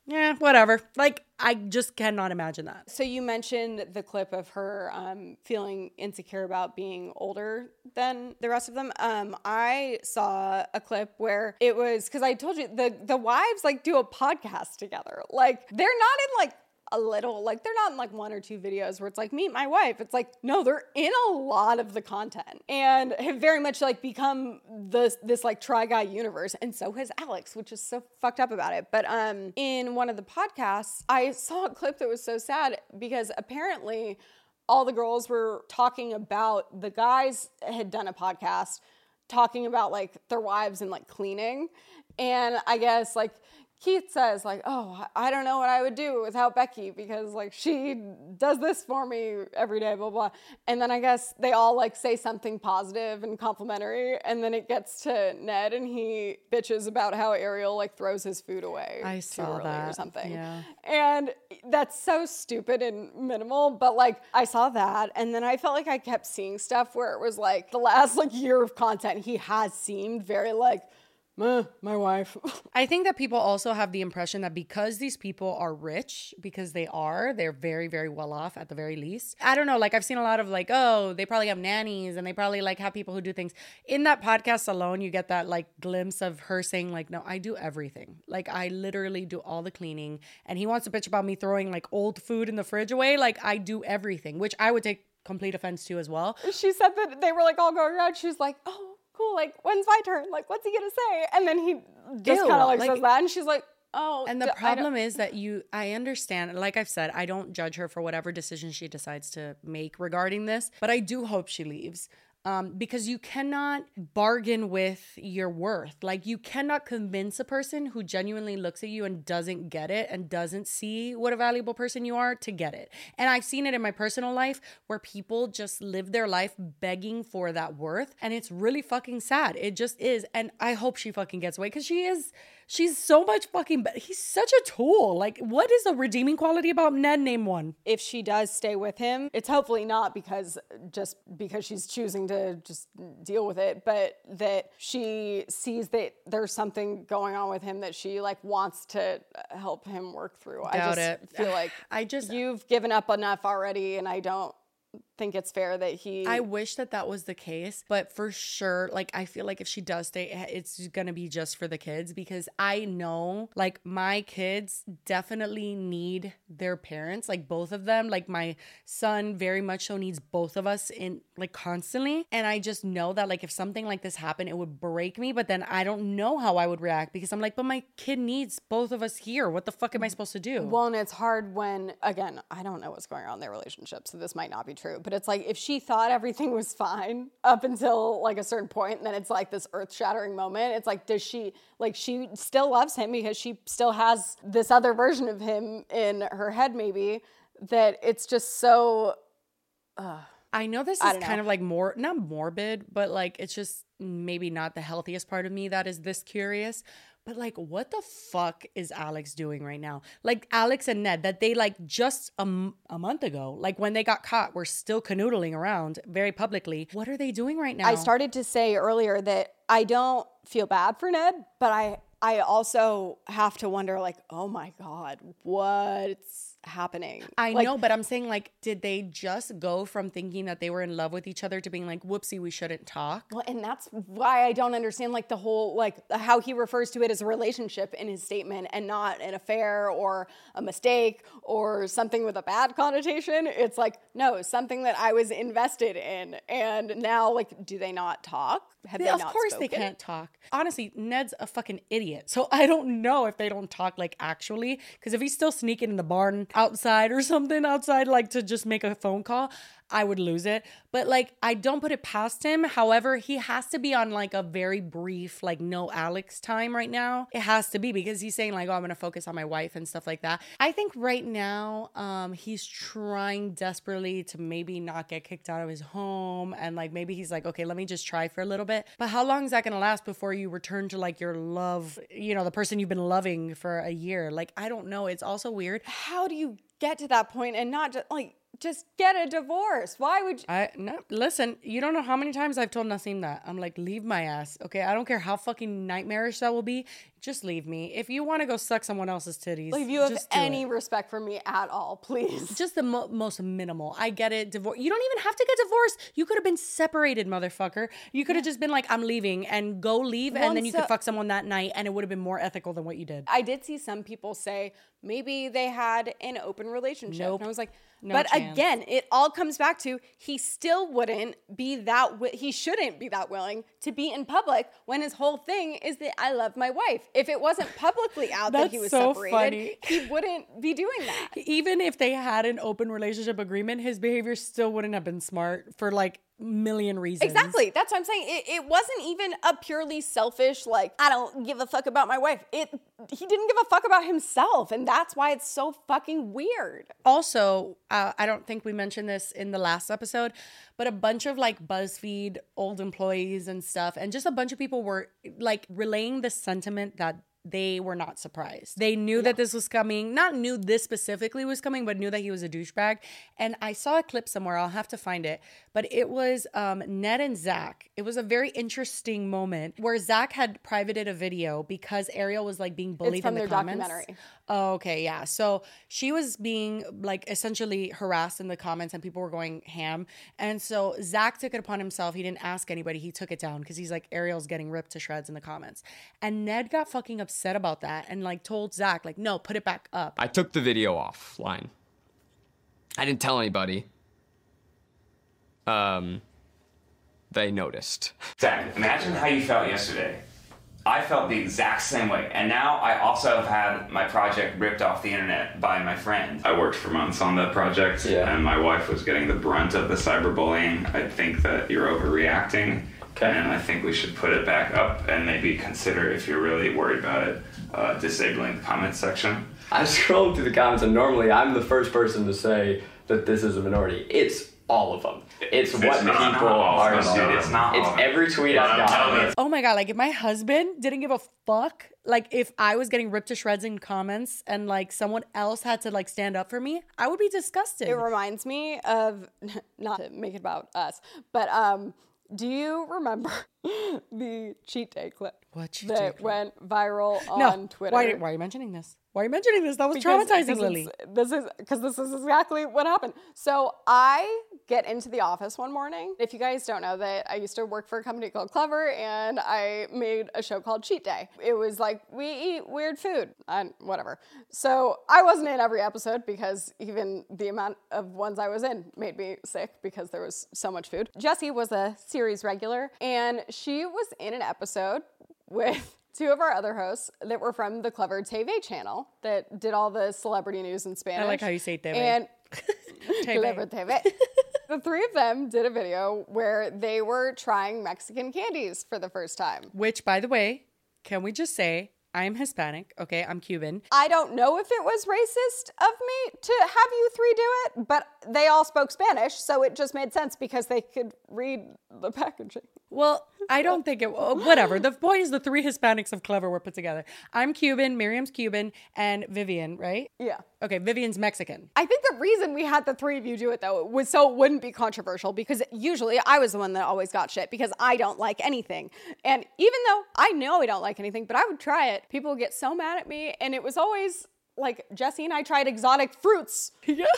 yeah, whatever? Like, I just cannot imagine that. So you mentioned the clip of her um, feeling insecure about being older than the rest of them. Um, I saw a clip where it was because I told you the the wives like do a podcast together. Like they're not in like a little like they're not in like one or two videos where it's like meet my wife. It's like no, they're in a lot of the content and have very much like become this this like try guy universe. And so has Alex, which is so fucked up about it. But um in one of the podcasts, I saw a clip that was so sad because apparently all the girls were talking about the guys had done a podcast talking about like their wives and like cleaning. And I guess like Keith says like, "Oh, I don't know what I would do without Becky because like she does this for me every day, blah blah." And then I guess they all like say something positive and complimentary, and then it gets to Ned, and he bitches about how Ariel like throws his food away I saw early or something. yeah. And that's so stupid and minimal, but like I saw that, and then I felt like I kept seeing stuff where it was like the last like year of content, he has seemed very like. "Meh, my wife. [LAUGHS] I think that people also have the impression that because these people are rich, because they are, they're very, very well off at the very least. I don't know. Like I've seen a lot of like, oh, they probably have nannies and they probably like have people who do things. In that podcast alone, you get that like glimpse of her saying like, no, I do everything. Like I literally do all the cleaning. And he wants to bitch about me throwing like old food in the fridge away. Like I do everything, which I would take complete offense to as well. she said that they were like all going around. She's like, oh, cool. Like, when's my turn? Like, what's he gonna say? And then he just kind of like, like- says that, and she's like, oh. And the don't- problem is that you, I understand, like I've said, I don't judge her for whatever decision she decides to make regarding this, but I do hope she leaves. Um, because you cannot bargain with your worth. Like, you cannot convince a person who genuinely looks at you and doesn't get it and doesn't see what a valuable person you are to get it. And I've seen it in my personal life where people just live their life begging for that worth. And it's really fucking sad. It just is. And I hope she fucking gets away because she is. She's so much fucking. Be- he's such a tool. Like, what is a redeeming quality about Ned? Name one. if she does stay with him, it's hopefully not because just because she's choosing to just deal with it, but that she sees that there's something going on with him that she like wants to help him work through. I just it. feel like [SIGHS] I just- you've given up enough already, and I don't think it's fair that he. I wish that that was the case, but for sure, like I feel like if she does stay, eh, it's gonna be just for the kids because I know like my kids definitely need their parents, like both of them. Like my son very much so needs both of us in like constantly, and I just know that like if something like this happened, it would break me. But then I don't know how I would react because I'm like, but my kid needs both of us here. What the fuck am I supposed to do? Well, and it's hard when, again, I don't know what's going on in their relationship, so this might not be true. But it's like if she thought everything was fine up until like a certain point, and then it's like this earth shattering moment. It's like, does she, like, she still loves him because she still has this other version of him in her head, maybe, that it's just so. I know this is don't kind know. of like more not morbid, but like it's just maybe not the healthiest part of me that is this curious. But like, what the fuck is Alex doing right now? Like Alex and Ned, that they like just a, m- a month ago, like when they got caught, were still canoodling around very publicly. What are they doing right now? I started to say earlier that I don't feel bad for Ned, but I I also have to wonder like, oh my god, what's happening? I Like, know, but I'm saying like, did they just go from thinking that they were in love with each other to being like, whoopsie, we shouldn't talk? Well, and that's why I don't understand like the whole like how he refers to it as a relationship in his statement and not an affair or a mistake or something with a bad connotation. It's like no, something that I was invested in, and now like, do they not talk? Have they of not course they can't talk. Honestly, Ned's a fucking idiot. So I don't know if they don't talk like actually. Because if he's still sneaking in the barn outside or something outside, like to just make a phone call, I would lose it. But like, I don't put it past him. However, he has to be on like a very brief, like no Alex time right now. It has to be because he's saying like, oh, I'm gonna focus on my wife and stuff like that. I think right now, um, he's trying desperately to maybe not get kicked out of his home and like maybe he's like, okay, let me just try for a little bit. But how long is that gonna last before you return to like your love, you know, the person you've been loving for a year? Like, I don't know. It's also weird. How do you get to that point and not just like just get a divorce? Why would you? I no listen. You don't know how many times I've told Nassim that I'm like, leave my ass. Okay, I don't care how fucking nightmarish that will be. Just leave me. If you want to go suck someone else's titties, Like, if you have any it. respect for me at all, please. [LAUGHS] just the mo- most minimal. I get it. Divorce. You don't even have to get divorced. You could have been separated, motherfucker. You could have just been like, I'm leaving, and go leave, Well, and then you so- could fuck someone that night, and it would have been more ethical than what you did. I did see some people say maybe they had an open relationship. Nope. And I was like, No but chance. again, it all comes back to he still wouldn't be that, wi- he shouldn't be that willing to be in public when his whole thing is that I love my wife. If it wasn't publicly out that he was so separated, funny. he wouldn't be doing that. Even if they had an open relationship agreement, his behavior still wouldn't have been smart for like million reasons. Exactly. That's what I'm saying. It, it wasn't even a purely selfish, like, I don't give a fuck about my wife. It he didn't give a fuck about himself. And that's why it's so fucking weird. Also, uh, I don't think we mentioned this in the last episode, but a bunch of like BuzzFeed old employees and stuff, and just a bunch of people were like relaying the sentiment that they were not surprised. They knew that this was coming, not knew this specifically was coming, but knew that he was a douchebag. And I saw a clip somewhere, I'll have to find it, but it was um, Ned and Zach. It was a very interesting moment where Zach had privated a video because Ariel was like being bullied in the comments. documentary. Oh, okay, yeah. So she was being like essentially harassed in the comments and people were going ham. And so Zach took it upon himself. He didn't ask anybody. He took it down because he's like, Ariel's getting ripped to shreds in the comments. And Ned got fucking upset about that and like told Zach, like, no, put it back up. I took the video offline. I didn't tell anybody. Um, they noticed. Zach, imagine how you felt yesterday. I felt the exact same way, and now I also have had my project ripped off the internet by my friend. I worked for months on that project, Yeah. and my wife was getting the brunt of the cyberbullying. I think that you're overreacting, Okay. and I think we should put it back up and maybe consider if you're really worried about it, uh, disabling the comment section. I scrolled through the comments, and normally I'm the first person to say that this is a minority. It's all of them. It's, It's what not- not people all are them, dude. It's not all It's of them. every tweet I've got. Oh my god, like if my husband didn't give a fuck, like if I was getting ripped to shreds in comments and like someone else had to like stand up for me, I would be disgusted. It reminds me of [LAUGHS] not to make it about us, but um, do you remember [LAUGHS] the cheat day clip What cheat that day clip? went viral no, on Twitter? Why, why are you mentioning this? Why are you mentioning this? That was Because- traumatizing, Lily. This is because this is exactly what happened. So I get into the office one morning. If you guys don't know that I used to work for a company called Clevver and I made a show called Cheat Day. It was like we eat weird food and whatever. So I wasn't in every episode because even the amount of ones I was in made me sick because there was so much food. Jessi was a series regular and she was in an episode with two of our other hosts that were from the Clevver TV channel that did all the celebrity news in Spanish. I like how you say TV. And [LAUGHS] TV. Clevver TV. [LAUGHS] the three of them did a video where they were trying Mexican candies for the first time. Which, by the way, can we just say I'm Hispanic? Okay, I'm Cuban. I don't know if it was racist of me to have you three do it, but they all spoke Spanish, so it just made sense because they could read the packaging. Well, I don't think it. well, Whatever. The [LAUGHS] point is, the three Hispanics of Clevver were put together. I'm Cuban, Miriam's Cuban, and Vivian, right? Yeah. Okay, Vivian's Mexican. I think the reason we had the three of you do it though was so it wouldn't be controversial because usually I was the one that always got shit because I don't like anything. And even though I know I don't like anything, but I would try it, people would get so mad at me. And it was always like Jessi and I tried exotic fruits. Yeah. [LAUGHS]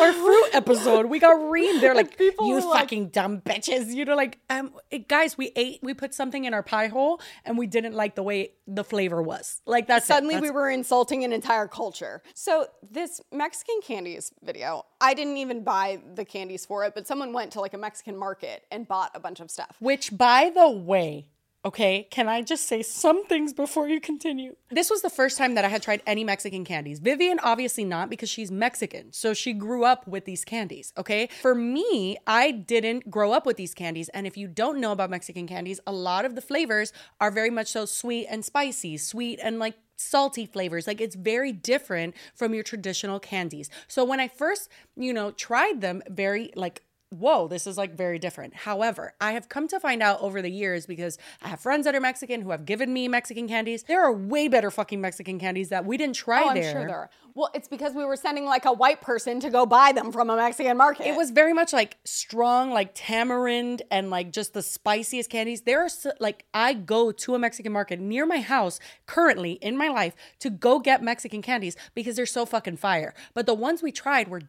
Our fruit episode, we got reamed. They're like, people you were like- fucking dumb bitches. You know, like, um, it- guys, we ate, we put something in our pie hole, and we didn't like the way the flavor was. Like that's it. Suddenly we were insulting an entire culture. So this Mexican candies video, I didn't even buy the candies for it, but someone went to like a Mexican market and bought a bunch of stuff. Which, by the way, okay, can I just say some things before you continue? This was the first time that I had tried any Mexican candies. Vivian, obviously not, because she's Mexican. So she grew up with these candies, okay? For me, I didn't grow up with these candies. And if you don't know about Mexican candies, a lot of the flavors are very much so sweet and spicy, sweet and like salty flavors. Like it's very different from your traditional candies. So when I first, you know, tried them, very like whoa, this is like very different. However, I have come to find out over the years because I have friends that are Mexican who have given me Mexican candies. There are way better fucking Mexican candies that we didn't try Oh, I'm sure there are. Well, it's because we were sending like a white person to go buy them from a Mexican market. It was very much like strong, like tamarind and like just the spiciest candies. There are so, like, I go to a Mexican market near my house currently in my life to go get Mexican candies because they're so fucking fire. But the ones we tried were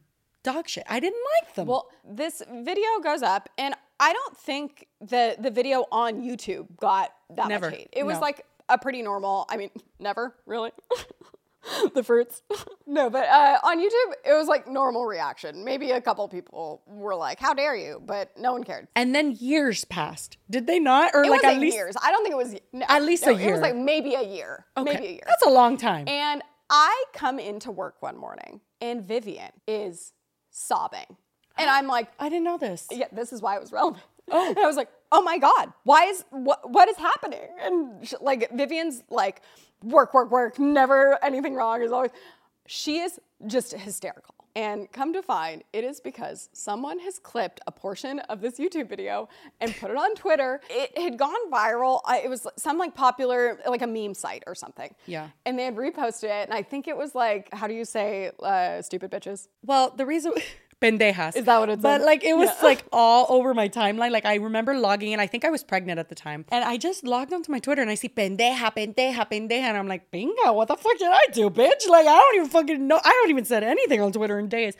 dog shit. I didn't like them. Well, this video goes up, and I don't think the the video on YouTube got that Never. much hate. It was No. like a pretty normal. I mean, [LAUGHS] never really. [LAUGHS] the fruits, [LAUGHS] no, but uh, on YouTube it was like normal reaction. Maybe a couple people were like, "How dare you?" But no one cared. and then years passed. Did they not? Or It like at least years. I don't think it was no, At least no, a It was like maybe a year. Okay. Maybe a year. That's a long time. And I come into work one morning, and Vivian is sobbing. [GASPS] And I'm like, I didn't know this. yeah, this is why it was relevant. [GASPS] Oh. And I was like, oh my God, why is, what, what is happening? And sh like, Vivian's like, work, work, work, never anything wrong is always, she is just hysterical. And come to find, it is because someone has clipped a portion of this YouTube video and put it on Twitter. It had gone viral. I, it was some like popular, like a meme site or something. Yeah. And they had reposted it. And I think it was like, how do you say uh, stupid bitches? Well, the reason [LAUGHS] pendejas Is that what it But said? like it was Yeah. like all over my timeline. Like I remember logging in. I think I was pregnant at the time, and I just logged onto my Twitter and I see pendeja, pendeja, pendeja, and I'm like, bingo, what the fuck did I do, bitch? Like I don't even fucking know. I don't even said anything on Twitter in days,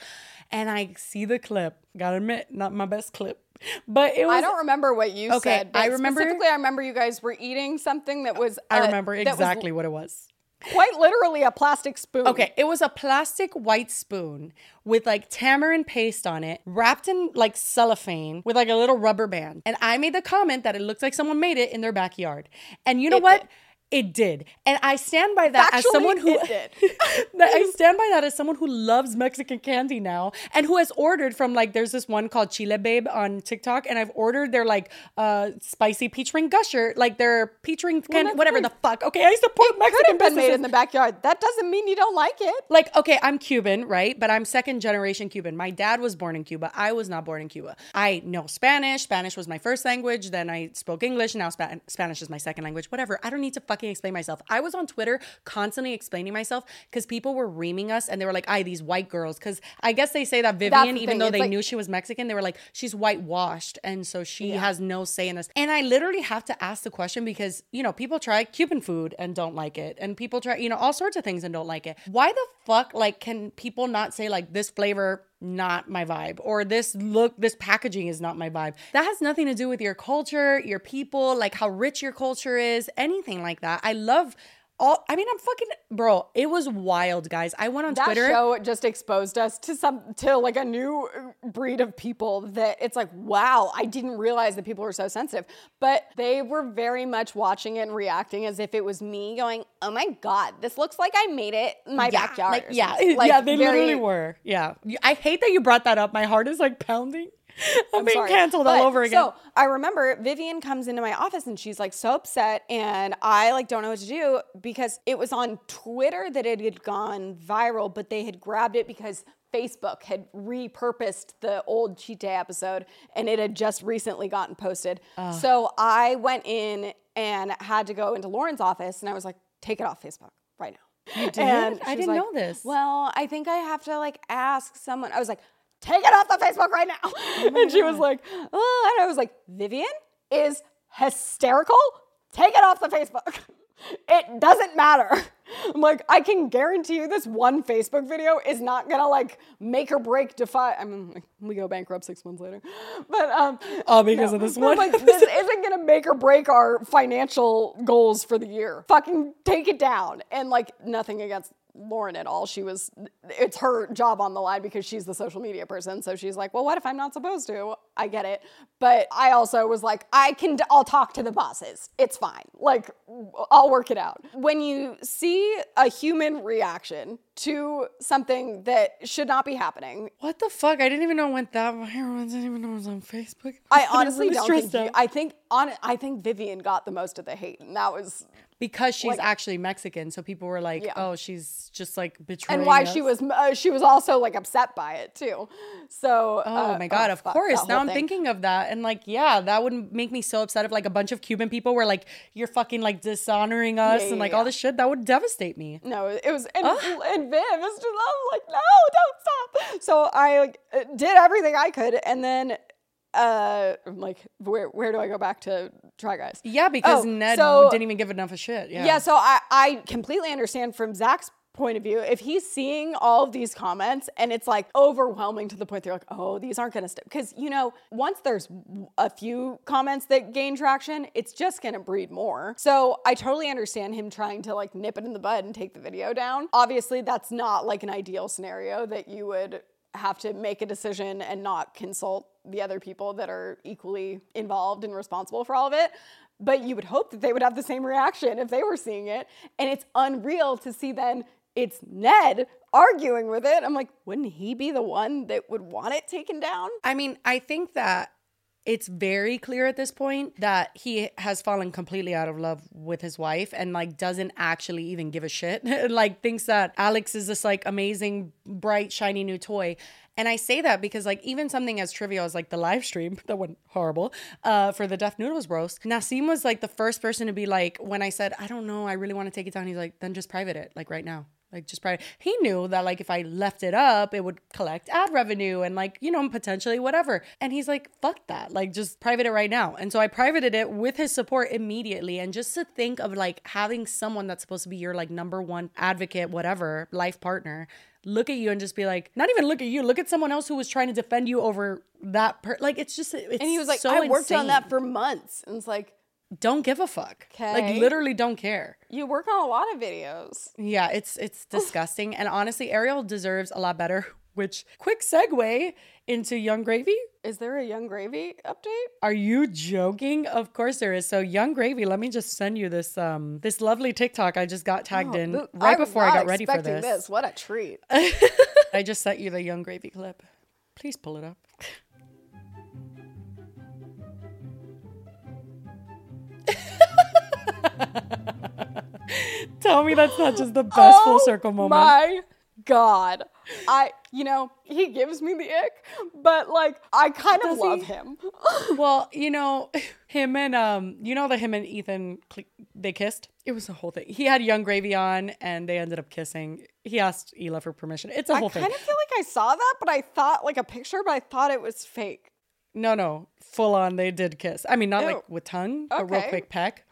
and I see the clip. Gotta admit, not my best clip, but it was. I don't remember what you Okay, said. But I remember- specifically. I remember you guys were eating something that was. I uh, remember that was exactly what it was. Quite literally a plastic spoon. Okay, it was a plastic white spoon with like tamarind paste on it, wrapped in like cellophane with like a little rubber band. And I made the comment that it looked like someone made it in their backyard. And you know It what? did. It did. And I stand by that as someone who it did. [LAUGHS] I stand by that as someone who loves Mexican candy now and who has ordered from like there's this one called Chile Babe on TikTok and I've ordered their like uh spicy peach ring gusher, like their peach ring candy, that's whatever great. the fuck. Okay, I support Could Mexican have been made in the backyard. That doesn't mean you don't like it. like okay i'm cuban right but i'm second generation cuban my dad was born in cuba i was not born in cuba i know spanish spanish was my first language then i spoke english now Spa- spanish is my second language whatever i don't need to fucking explain myself. I was on twitter constantly explaining myself because people were reaming us and they were like i these white girls because i guess they say that vivian the even thing, though it's they like- knew she was mexican they were like she's whitewashed and so she has no say in this. And i literally have to ask the question because you know people try cuban food and don't like it and people try you know all sorts of things and don't like it. Why the fuck like can people not say like this flavor not my vibe or this look this packaging is not my vibe. That has nothing to do with your culture your people like how rich your culture is anything like that. I love all i mean i'm fucking bro it was wild guys i went on That twitter That show just exposed us to some to like a new uh, breed of people that it's like, wow, I didn't realize that people were so sensitive. But they were very much watching it and reacting as if it was me going, oh my god, this looks like I made it in my yeah, backyard. Like, yeah. [LAUGHS] Like, yeah, they very- literally were. Yeah, I hate that you brought that up. My heart is like pounding. [LAUGHS] I'm, being sorry. canceled But, all over again. So I remember Vivian comes into my office and she's like so upset, and I like don't know what to do because it was on Twitter that it had gone viral, but they had grabbed it because Facebook had repurposed the old Cheat Day episode and it had just recently gotten posted. So I went in and had to go into Lauren's office and I was like, take it off Facebook right now. You did? And I didn't like, know this. Well, I think I have to like ask someone. I was like, take it off the Facebook right now. and she was like, oh, and I was like, Vivian is hysterical. Take it off the Facebook. [LAUGHS] It doesn't matter. [LAUGHS] I'm like, I can guarantee you this one Facebook video is not gonna like make or break defy. I mean, like, we go bankrupt six months later, [LAUGHS] but um, All because of this one. Like, this isn't gonna make or break our financial goals for the year. Fucking take it down. And like, nothing against Lauren at all. She was, it's her job on the line because she's the social media person. So she's like, well, what if I'm not supposed to? I get it. But I also was like, I can, I'll talk to the bosses. It's fine. Like, I'll work it out. When you see a human reaction to something that should not be happening, what the fuck? I didn't even know it went that viral. [LAUGHS] I didn't even know it was on Facebook. I [LAUGHS] honestly really don't think. You. I think on. I think Vivian got the most of the hate, and that was because she's like- actually Mexican, so people were like, Yeah. "Oh, she's just like betraying." and why us. she was. Uh, she was also like upset by it too. So. Oh my god! of fuck, course. Now I'm thing. thinking of that, and like, yeah, that would make me so upset if like a bunch of Cuban people were like, "You're fucking like dishonoring us," Yeah, and like yeah. all this shit. That would devastate me. No, it was and, and Viv was just like, no, don't stop. So I like uh, did everything I could, and then uh, I'm like, where where do I go back to Try Guys? Yeah, because Oh, Ned so- didn't even give enough of shit. Yeah. Yeah, so I, I completely understand from Zach's point of view, if he's seeing all of these comments and it's like overwhelming to the point they're like, oh, these aren't gonna stick. Because, you know, once there's a few comments that gain traction, it's just gonna breed more. So I totally understand him trying to like nip it in the bud and take the video down. Obviously, that's not like an ideal scenario that you would have to make a decision and not consult the other people that are equally involved and responsible for all of it. But you would hope that they would have the same reaction if they were seeing it. And it's unreal to see then it's Ned arguing with it. I'm like, wouldn't he be the one that would want it taken down? I mean, I think that it's very clear at this point that he has fallen completely out of love with his wife and like doesn't actually even give a shit. [LAUGHS] like thinks that Alex is this like amazing, bright, shiny new toy. And I say that because like even something as trivial as like the live stream [LAUGHS] that went horrible uh, for the Def Noodles roast, Nassim was like the first person to be like, when I said, I don't know, I really want to take it down, he's like, then just private it, like right now like just private. He knew that like if I left it up, it would collect ad revenue and like, you know, potentially whatever. And he's like, fuck that. Like just private it right now. And so I privated it with his support immediately. And just to think of like having someone that's supposed to be your like number one advocate, whatever, life partner, look at you and just be like, not even look at you, look at someone else who was trying to defend you over that per like it's just it's And he was like, so I worked on that for months. And it's like, don't give a fuck. Like literally don't care. you work on a lot of videos. Yeah, it's it's disgusting. and honestly, Ariel deserves a lot better. [LAUGHS] Which quick segue into Yung Gravy. Is there a Yung Gravy update? Are you joking? Of course there is. So Yung Gravy, let me just send you this um this lovely TikTok I just got tagged in Th- right was before I got ready for expecting this. What a treat. [LAUGHS] [LAUGHS] I just sent you the Yung Gravy clip. Please pull it up. Tell me that's not just the best full circle moment. Oh My God. I, you know, he gives me the ick, but like, I kind of Does love he? him. [LAUGHS] Well, you know, him and um, you know that him and Ethan they kissed. It was a whole thing. He had Yung Gravy on, and they ended up kissing. He asked Hila for permission. It's a whole thing. I kind of feel like I saw that, but I thought like a picture, but I thought it was fake. No, no, full on. They did kiss. I mean, not Ew. like with tongue, a real quick peck.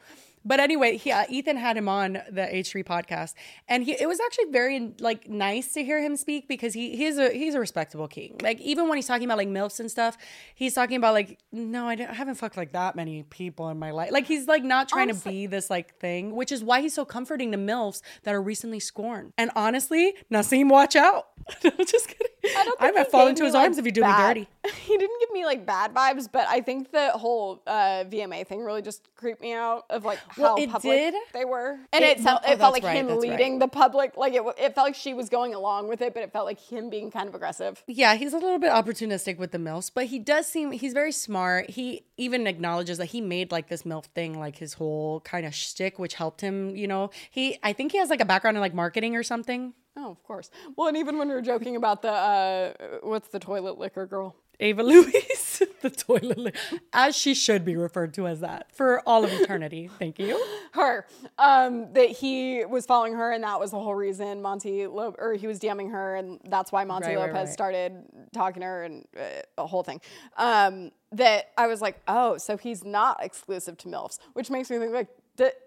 But anyway, he, uh, Ethan had him on the H3 podcast, and he it was actually very like nice to hear him speak because he he's a he's a respectable king. Like even when he's talking about like milfs and stuff, he's talking about like no, I, don't- I haven't fucked like that many people in my life. Like he's like not trying to be this like thing, which is why he's so comforting to milfs that are recently scorned. And honestly, Nassim, watch out. [LAUGHS] I'm just kidding. I don't I might fall into his like, arms if you do bad- me dirty. [LAUGHS] He didn't give me like bad vibes, but I think the whole uh, VMA thing really just creeped me out of like how Well, it public did. they were, and It- it, felt oh, it felt like right, him that's right. leading the public. Like it, it felt like she was going along with it, but it felt like him being kind of aggressive. Yeah, he's a little bit opportunistic with the MILFs, but he does seem he's very smart. He even acknowledges that he made like this MILF thing like his whole kind of shtick, which helped him, you know. He I think he has like a background in like marketing or something. Oh, of course. Well, and even when we were joking about the uh, what's the toilet liquor girl? Ava [LAUGHS] Louise, the toilet, li- as she should be referred to as that for all of eternity. Thank you. her um that he was following her and that was the whole reason monty Lo- or he was dming her and that's why monty Right, right, lopez right. started talking to her and uh, a whole thing um that i was like oh so he's not exclusive to milfs which makes me think like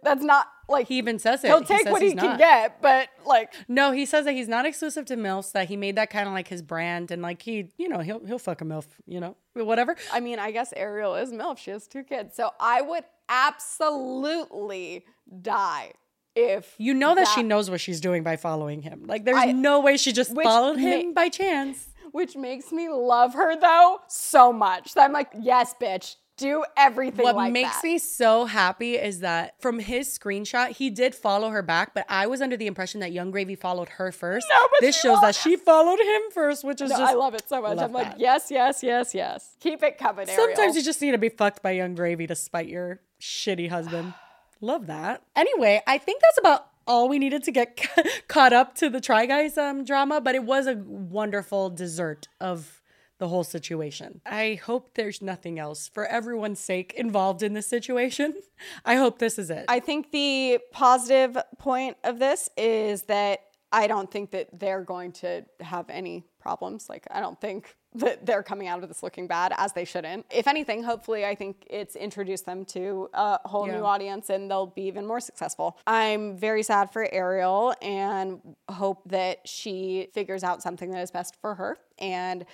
that's not like He even says it. he'll take says what he can not. get but like No, he says that he's not exclusive to MILFs, that he made that kind of like his brand and like he, you know, he'll he'll fuck a MILF, you know, whatever. i mean i guess ariel is milf she has two kids so i would absolutely die if You know that, she knows what she's doing by following him. Like there's I- no way she just followed ma- him by chance. which makes me love her though so much. So I'm like, yes, bitch, do everything What like makes that. me so happy is that from his screenshot, he did follow her back, but I was under the impression that Yung Gravy followed her first. No, but this shows that she followed him first, which is No, just I love it so much. I'm like, yes, yes, yes, yes. Keep it coming, Ariel. Sometimes you just need to be fucked by Yung Gravy to spite your shitty husband. [SIGHS] Love that. Anyway, I think that's about all we needed to get [LAUGHS] caught up to the Try Guys um, drama, but it was a wonderful dessert of the whole situation. I hope there's nothing else for everyone's sake involved in this situation. [LAUGHS] I hope this is it. I think the positive point of this is that I don't think that they're going to have any problems. Like, I don't think that they're coming out of this looking bad as they shouldn't. If anything, hopefully, I think it's introduced them to a whole Yeah. new audience and they'll be even more successful. I'm very sad for Ariel and hope that she figures out something that is best for her and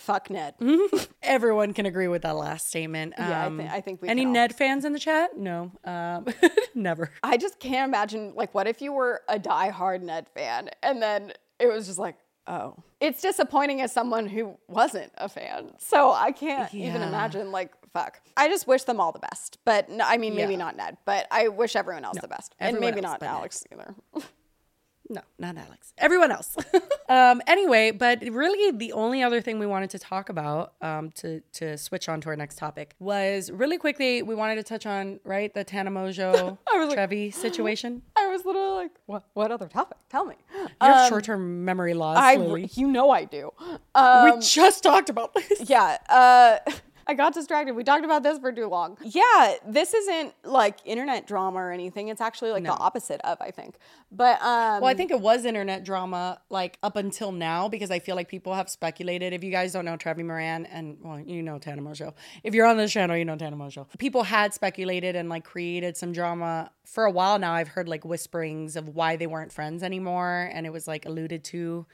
fuck Ned. [LAUGHS] Everyone can agree with that last statement. Yeah, I Um, thi- I think we Any can all. Ned fans in the chat? No, um, [LAUGHS] never. I just can't imagine like what if you were a diehard Ned fan and then it was just like, oh. It's disappointing as someone who wasn't a fan. So I can't even Yeah. imagine like fuck. I just wish them all the best. But no, I mean maybe Yeah. not Ned, but I wish everyone else the best. And everyone maybe else not but Ned. Alex either. [LAUGHS] No, not Alex. Everyone else. [LAUGHS] um, anyway, but really the only other thing we wanted to talk about, um, to to switch on to our next topic, was really quickly we wanted to touch on right the Tana Mongeau [LAUGHS] was like- Trevi [GASPS] situation. I was literally like, what? What other topic? Tell me. You have short-term memory loss, I, Lily. you know, I do. Um, we just talked about this. yeah. Uh, [LAUGHS] I got distracted. We talked about this for too long. Yeah, this isn't like internet drama or anything. It's actually like the opposite of, I think. But um, Well, I think it was internet drama like up until now because I feel like people have speculated. If you guys don't know Trevi Moran and well, you know Tana Mongeau. If you're on this channel, you know Tana Mongeau. People had speculated and like created some drama for a while now. I've heard like whisperings of why they weren't friends anymore, and it was like alluded to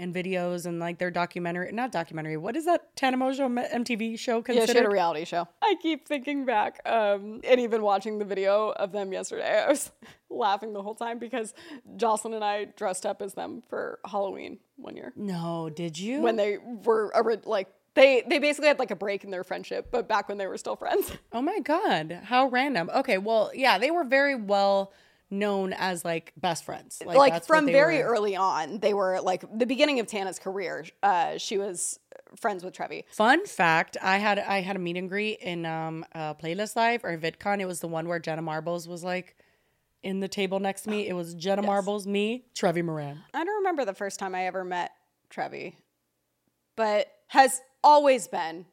in videos and like their documentary, not documentary. What is that Tana Mongeau MTV show yeah, considered? she had a reality show. I keep thinking back, um, and even watching the video of them yesterday, [LAUGHS] I was laughing the whole time because Jocelyn and I dressed up as them for Halloween one year no, did you? when they were like they they basically had like a break in their friendship, but back when they were still friends. Oh my god, how random. Okay, well, yeah, they were very well known as like best friends. like that's from very were. early on, they were like the beginning of Tana's career. Uh, she was friends with Trevi. Fun fact: I had I had a meet and greet in um uh, Playlist Live or VidCon. It was the one where Jenna Marbles was like in the table next to me. It was Jenna Marbles, me, Trevi Moran. I don't remember the first time I ever met Trevi, but has always been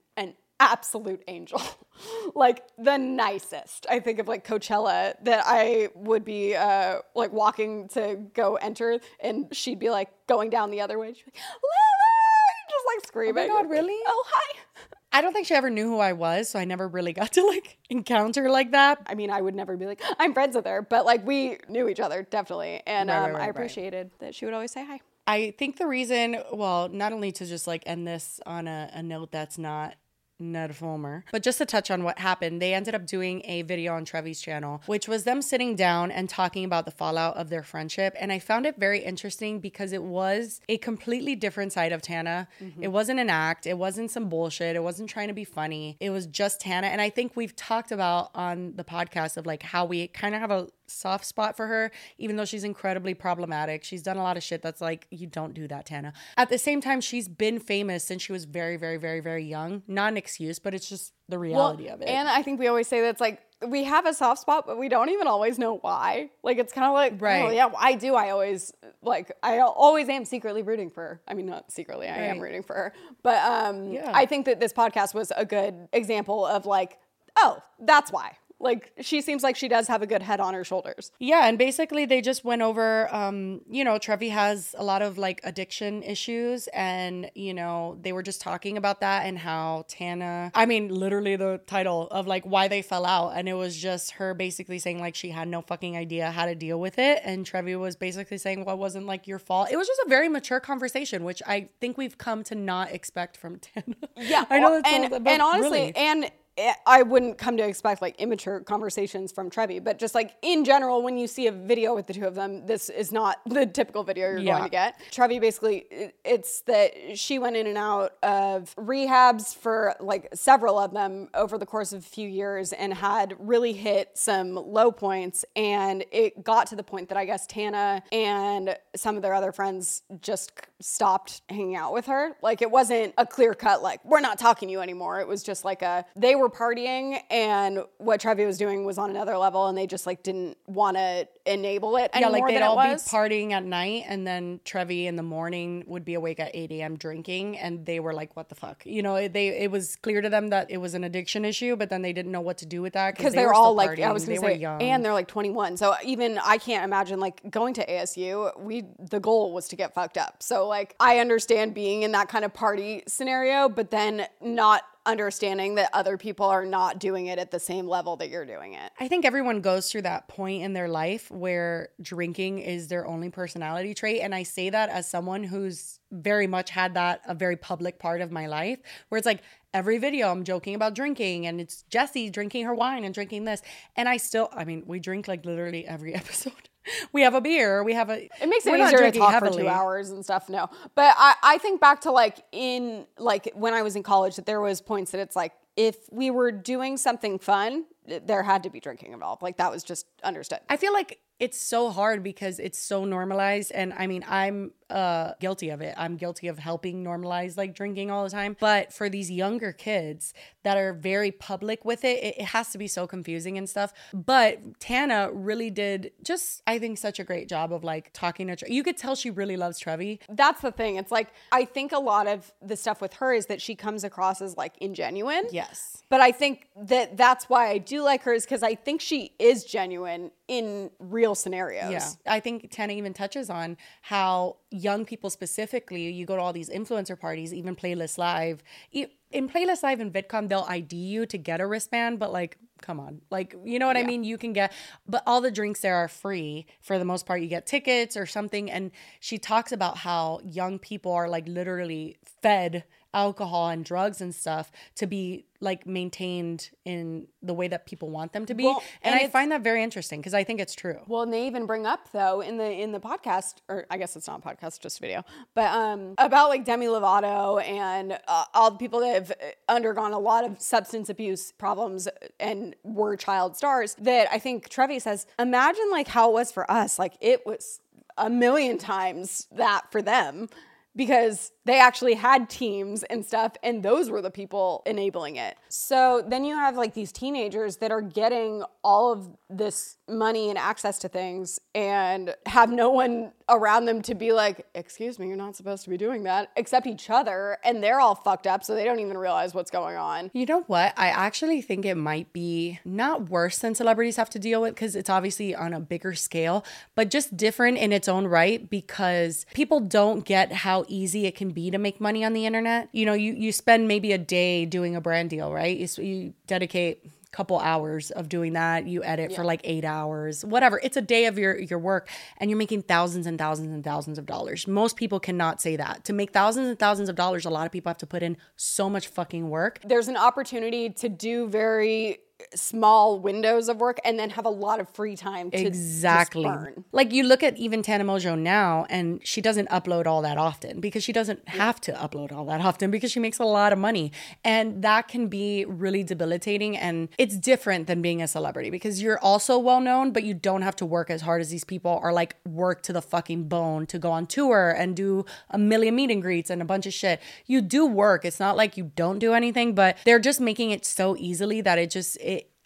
absolute angel. [LAUGHS] like the nicest. I think of like Coachella that I would be uh, like walking to go enter and she'd be like going down the other way. She'd be like, Lily! Just like screaming. God, really? Oh, hi. [LAUGHS] I don't think she ever knew who I was, so I never really got to like [LAUGHS] encounter like that. I mean, I would never be like, I'm friends with her, but like we knew each other definitely. And Right, um, right, I right. appreciated that she would always say hi. I think the reason, well, not only to just like end this on a, a note that's not Ned Fulmer, but just to touch on what happened, they ended up doing a video on Trevi's channel, which was them sitting down and talking about the fallout of their friendship. And I found it very interesting because it was a completely different side of Tana. Mm-hmm. It wasn't an act, it wasn't some bullshit, it wasn't trying to be funny. It was just Tana. And I think we've talked about on the podcast of like how we kind of have a soft spot for her, even though she's incredibly problematic. She's done a lot of shit that's like, you don't do that, Tana. At the same time, she's been famous since she was very, very, very, very young. Not an excuse, but it's just the reality of it. And I think we always say that's like we have a soft spot, but we don't even always know why. Like it's kind of like, right? Right. yeah, I do. I always like. I always am secretly rooting for her. I mean, not secretly. I am rooting for her, but um, Yeah. I think that this podcast was a good example of like, oh, that's why. Like she seems like she does have a good head on her shoulders. Yeah, and basically they just went over um, you know, Trevi has a lot of like addiction issues and, you know, they were just talking about that and how Tana I mean, literally the title of like why they fell out and it was just her basically saying like she had no fucking idea how to deal with it and Trevi was basically saying well, wasn't like your fault. It was just a very mature conversation, which I think we've come to not expect from Tana. Yeah, [LAUGHS] I know that's and all, and honestly, really. and Eh, I wouldn't come to expect like immature conversations from Trevi, but just like in general, when you see a video with the two of them, this is not [LAUGHS] the typical video you're Yeah. going to get. Trevi basically, it's that she went in and out of rehabs for like several of them over the course of a few years and had really hit some low points, and it got to the point that I guess Tana and some of their other friends just stopped hanging out with her. Like it wasn't a clear cut, like, we're not talking to you anymore. It was just like a, they were partying and what Trevi was doing was on another level and they just like didn't want to enable it yeah, like they'd all be partying at night, and then Trevi in the morning would be awake at eight a.m. drinking, and they were like, "What the fuck?" You know, they it was clear to them that it was an addiction issue, but then they didn't know what to do with that because they, were all like, I was gonna were say, young. and they're like 21. So even I can't imagine like going to ASU. We the goal was to get fucked up. So like I understand being in that kind of party scenario, but then not understanding that other people are not doing it at the same level that you're doing it. I think everyone goes through that point in their life where drinking is their only personality trait. And I say that as someone who's very much had that a very public part of my life where it's like every video I'm joking about drinking and it's Jessi drinking her wine and drinking this. And I still, I mean, we drink like literally every [LAUGHS] episode. [LAUGHS] We have a beer, we have a. It makes it easier to talk for two hours and stuff. No, but I, I think back to like in like when I was in college that there was points that it's like if we were doing something fun, there had to be drinking involved. Like that was just understood. I feel like it's so hard because it's so normalized and i mean i'm uh guilty of it. I'm guilty of helping normalize like drinking all the time. But for these younger kids that are very public with it it, it has to be so confusing and stuff. But tana really did just i think such a great job of like talking to Tre- you could tell she really loves trevi. That's the thing. It's like I think a lot of the stuff with her is that she comes across as like ingenuine. yes. But I think that that's why I do like her is because I think she is genuine in real scenarios. Yeah. I think Tana even touches on how young people specifically, you go to all these influencer parties, even Playlist Live. In Playlist Live and VidCon, they'll ID you to get a wristband, but like, come on. Like, you know what I mean? You can get, but all the drinks there are free for the most part. You get tickets or something. And she talks about how young people are like literally fed alcohol and drugs and stuff to be like maintained in the way that people want them to be. Well, and, and I find that very interesting because I think it's true. Well, and they even bring up though in the in the podcast, or I guess it's not a podcast, just a video, but um about like Demi Lovato and uh, all the people that have undergone a lot of substance abuse problems and were child stars. That I think Trevi says, imagine like how it was for us. Like it was a million times that for them because they actually had teams and stuff and those were the people enabling it. So then you have like these teenagers that are getting all of this money and access to things and have no one around them to be like, "Excuse me, you're not supposed to be doing that," except each other and they're all fucked up so they don't even realize what's going on. You know what? I actually think it might be not worse than celebrities have to deal with because it's obviously on a bigger scale, but just different in its own right because people don't get how easy it can be to make money on the internet. You know, you you spend maybe a day doing a brand deal, right? You, you dedicate couple hours of doing that. You edit for like eight hours whatever. It's a day of your your work and you're making thousands and thousands and thousands of dollars. Most people cannot say that. To make thousands and thousands of dollars a lot of people have to put in so much fucking work. There's an opportunity to do very small windows of work and then have a lot of free time to just exactly. burn. like you look at even Tana Mongeau now and she doesn't upload all that often because she doesn't have to upload all that often because she makes a lot of money. And that can be really debilitating and it's different than being a celebrity because you're also well known but you don't have to work as hard as these people are like work to the fucking bone to go on tour and do a million meet and greets and a bunch of shit. You do work. It's not like you don't do anything but they're just making it so easily that it just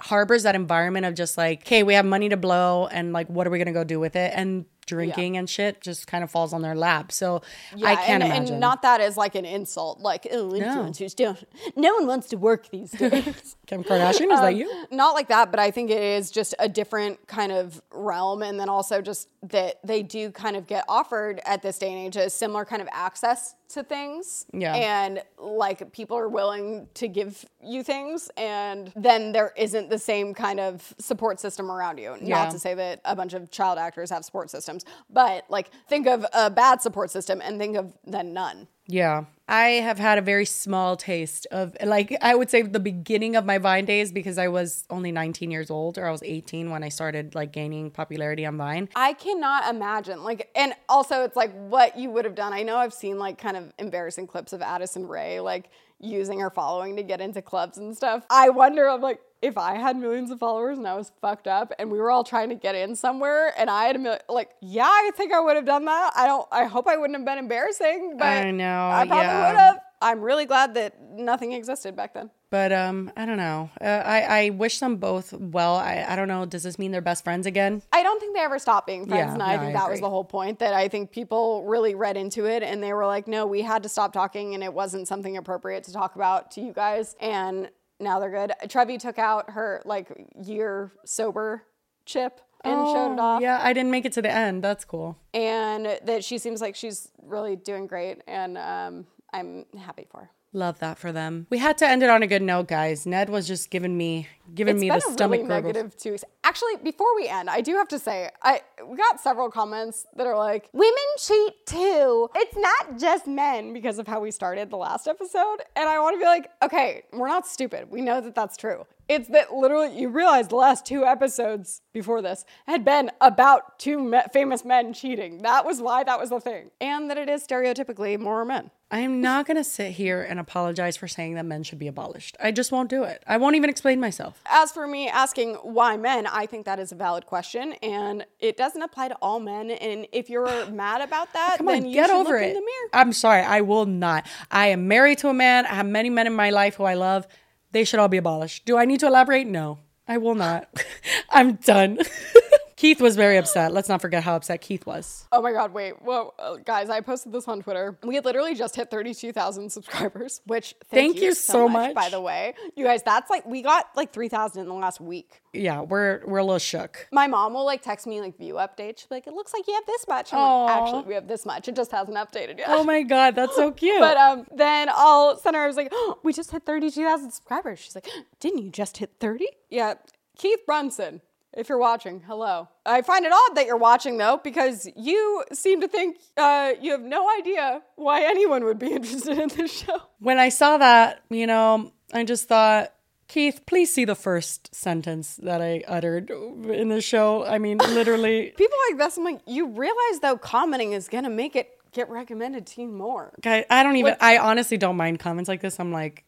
harbors that environment of just like, okay, we have money to blow, and like, what are we gonna go do with it? And drinking and shit just kind of falls on their lap. So I can't and, imagine. And not that as like an insult, like oh, influencers don't. No one wants to work these days. [LAUGHS] Kim Kardashian, is that um, you? Not like that, but I think it is just a different kind of realm, and then also just that they do kind of get offered at this day and age a similar kind of access to things. Yeah. And like people are willing to give you things, and then there isn't the same kind of support system around you. Yeah. Not to say that a bunch of child actors have support systems, but like think of a bad support system and think of then none. Yeah. I have had a very small taste of like I would say the beginning of my Vine days because I was only 19 years old or I was 18 when I started like gaining popularity on Vine. I cannot imagine. Like, and also it's like what you would have done. I know I've seen like kind of embarrassing clips of Addison Rae, like using her following to get into clubs and stuff. I wonder, I'm like, if I had millions of followers and I was fucked up and we were all trying to get in somewhere and I had a million, like, yeah, I think I would have done that. I don't, I hope I wouldn't have been embarrassing, but I know, I probably yeah. would have. I'm really glad that nothing existed back then. But um I don't know. Uh, I I wish them both well. I I don't know. Does this mean they're best friends again? I don't think they ever stopped being friends, Yeah, and I no, think I that was the whole point. That I think people really read into it, and they were like, "No, we had to stop talking, and it wasn't something appropriate to talk about to you guys." And now they're good. Trevi took out her like year sober chip and showed it off, Oh, Yeah, I didn't make it to the end. That's cool. and that she seems like she's really doing great, and um, I'm happy for her. Love that for them. We had to end it on a good note, guys. Ned was just giving me giving It's me been the a stomach really negative two weeks. Actually, before we end, I do have to say, I we got several comments that are like, "Women cheat too. It's not just men," because of how we started the last episode. And I want to be like, okay, we're not stupid. We know that that's true. It's that literally you realize the last two episodes before this had been about two me- famous men cheating. That was why that was the thing. And that it is stereotypically more men. I am not going to sit here and apologize for saying that men should be abolished. I just won't do it. I won't even explain myself. As for me asking why men, I think that is a valid question and it doesn't apply to all men. And if you're [SIGHS] mad about that, Come then on, you get should over look it. in the mirror. I'm sorry, I will not. I am married to a man. I have many men in my life who I love. They should all be abolished. Do I need to elaborate? No, I will not. [LAUGHS] I'm done. [LAUGHS] Keith was very upset. Let's not forget how upset Keith was. Oh my God, wait. Well, uh, guys, I posted this on Twitter. We had literally just hit 32,000 subscribers, which thank, Thank you so much. by the way. You guys, that's like, we got like 3,000 in the last week. Yeah, we're we're a little shook. My mom will like text me like view updates. She'll be like, it looks like you have this much. I'm Aw. like, actually, we have this much. It just hasn't updated yet. Oh my god, that's so [LAUGHS] cute. But um, then I'll send her. I was like, oh, we just hit thirty-two thousand subscribers. She's like, didn't you just hit thirty? Yeah, Keith Brunson. If you're watching, hello. I find it odd that you're watching though, because you seem to think uh, you have no idea why anyone would be [LAUGHS] interested in this show. when I saw that, you know, I just thought, Keith, please see the first sentence that I uttered in the show. I mean, [LAUGHS] literally, People like this, I'm like, you realize though, commenting is gonna make it get recommended to you more. guy, I don't even. I honestly don't mind comments like this. I'm like,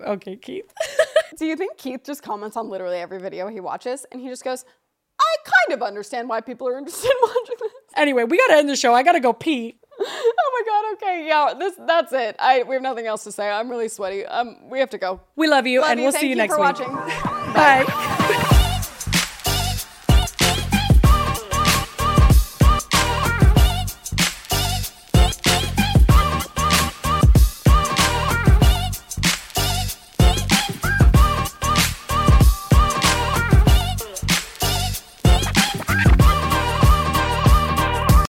okay, Keith. [LAUGHS] Do you think Keith just comments on literally every video he watches, and he just goes, "I kind of understand why people are interested in [LAUGHS] watching this." anyway, we gotta end the show. I gotta go pee. [LAUGHS] oh my god, okay, yeah, this that's it. I we have nothing else to say. I'm really sweaty. Um, we have to go. We love you, Love and you. we'll Thank see you, you next for week. watching. Bye.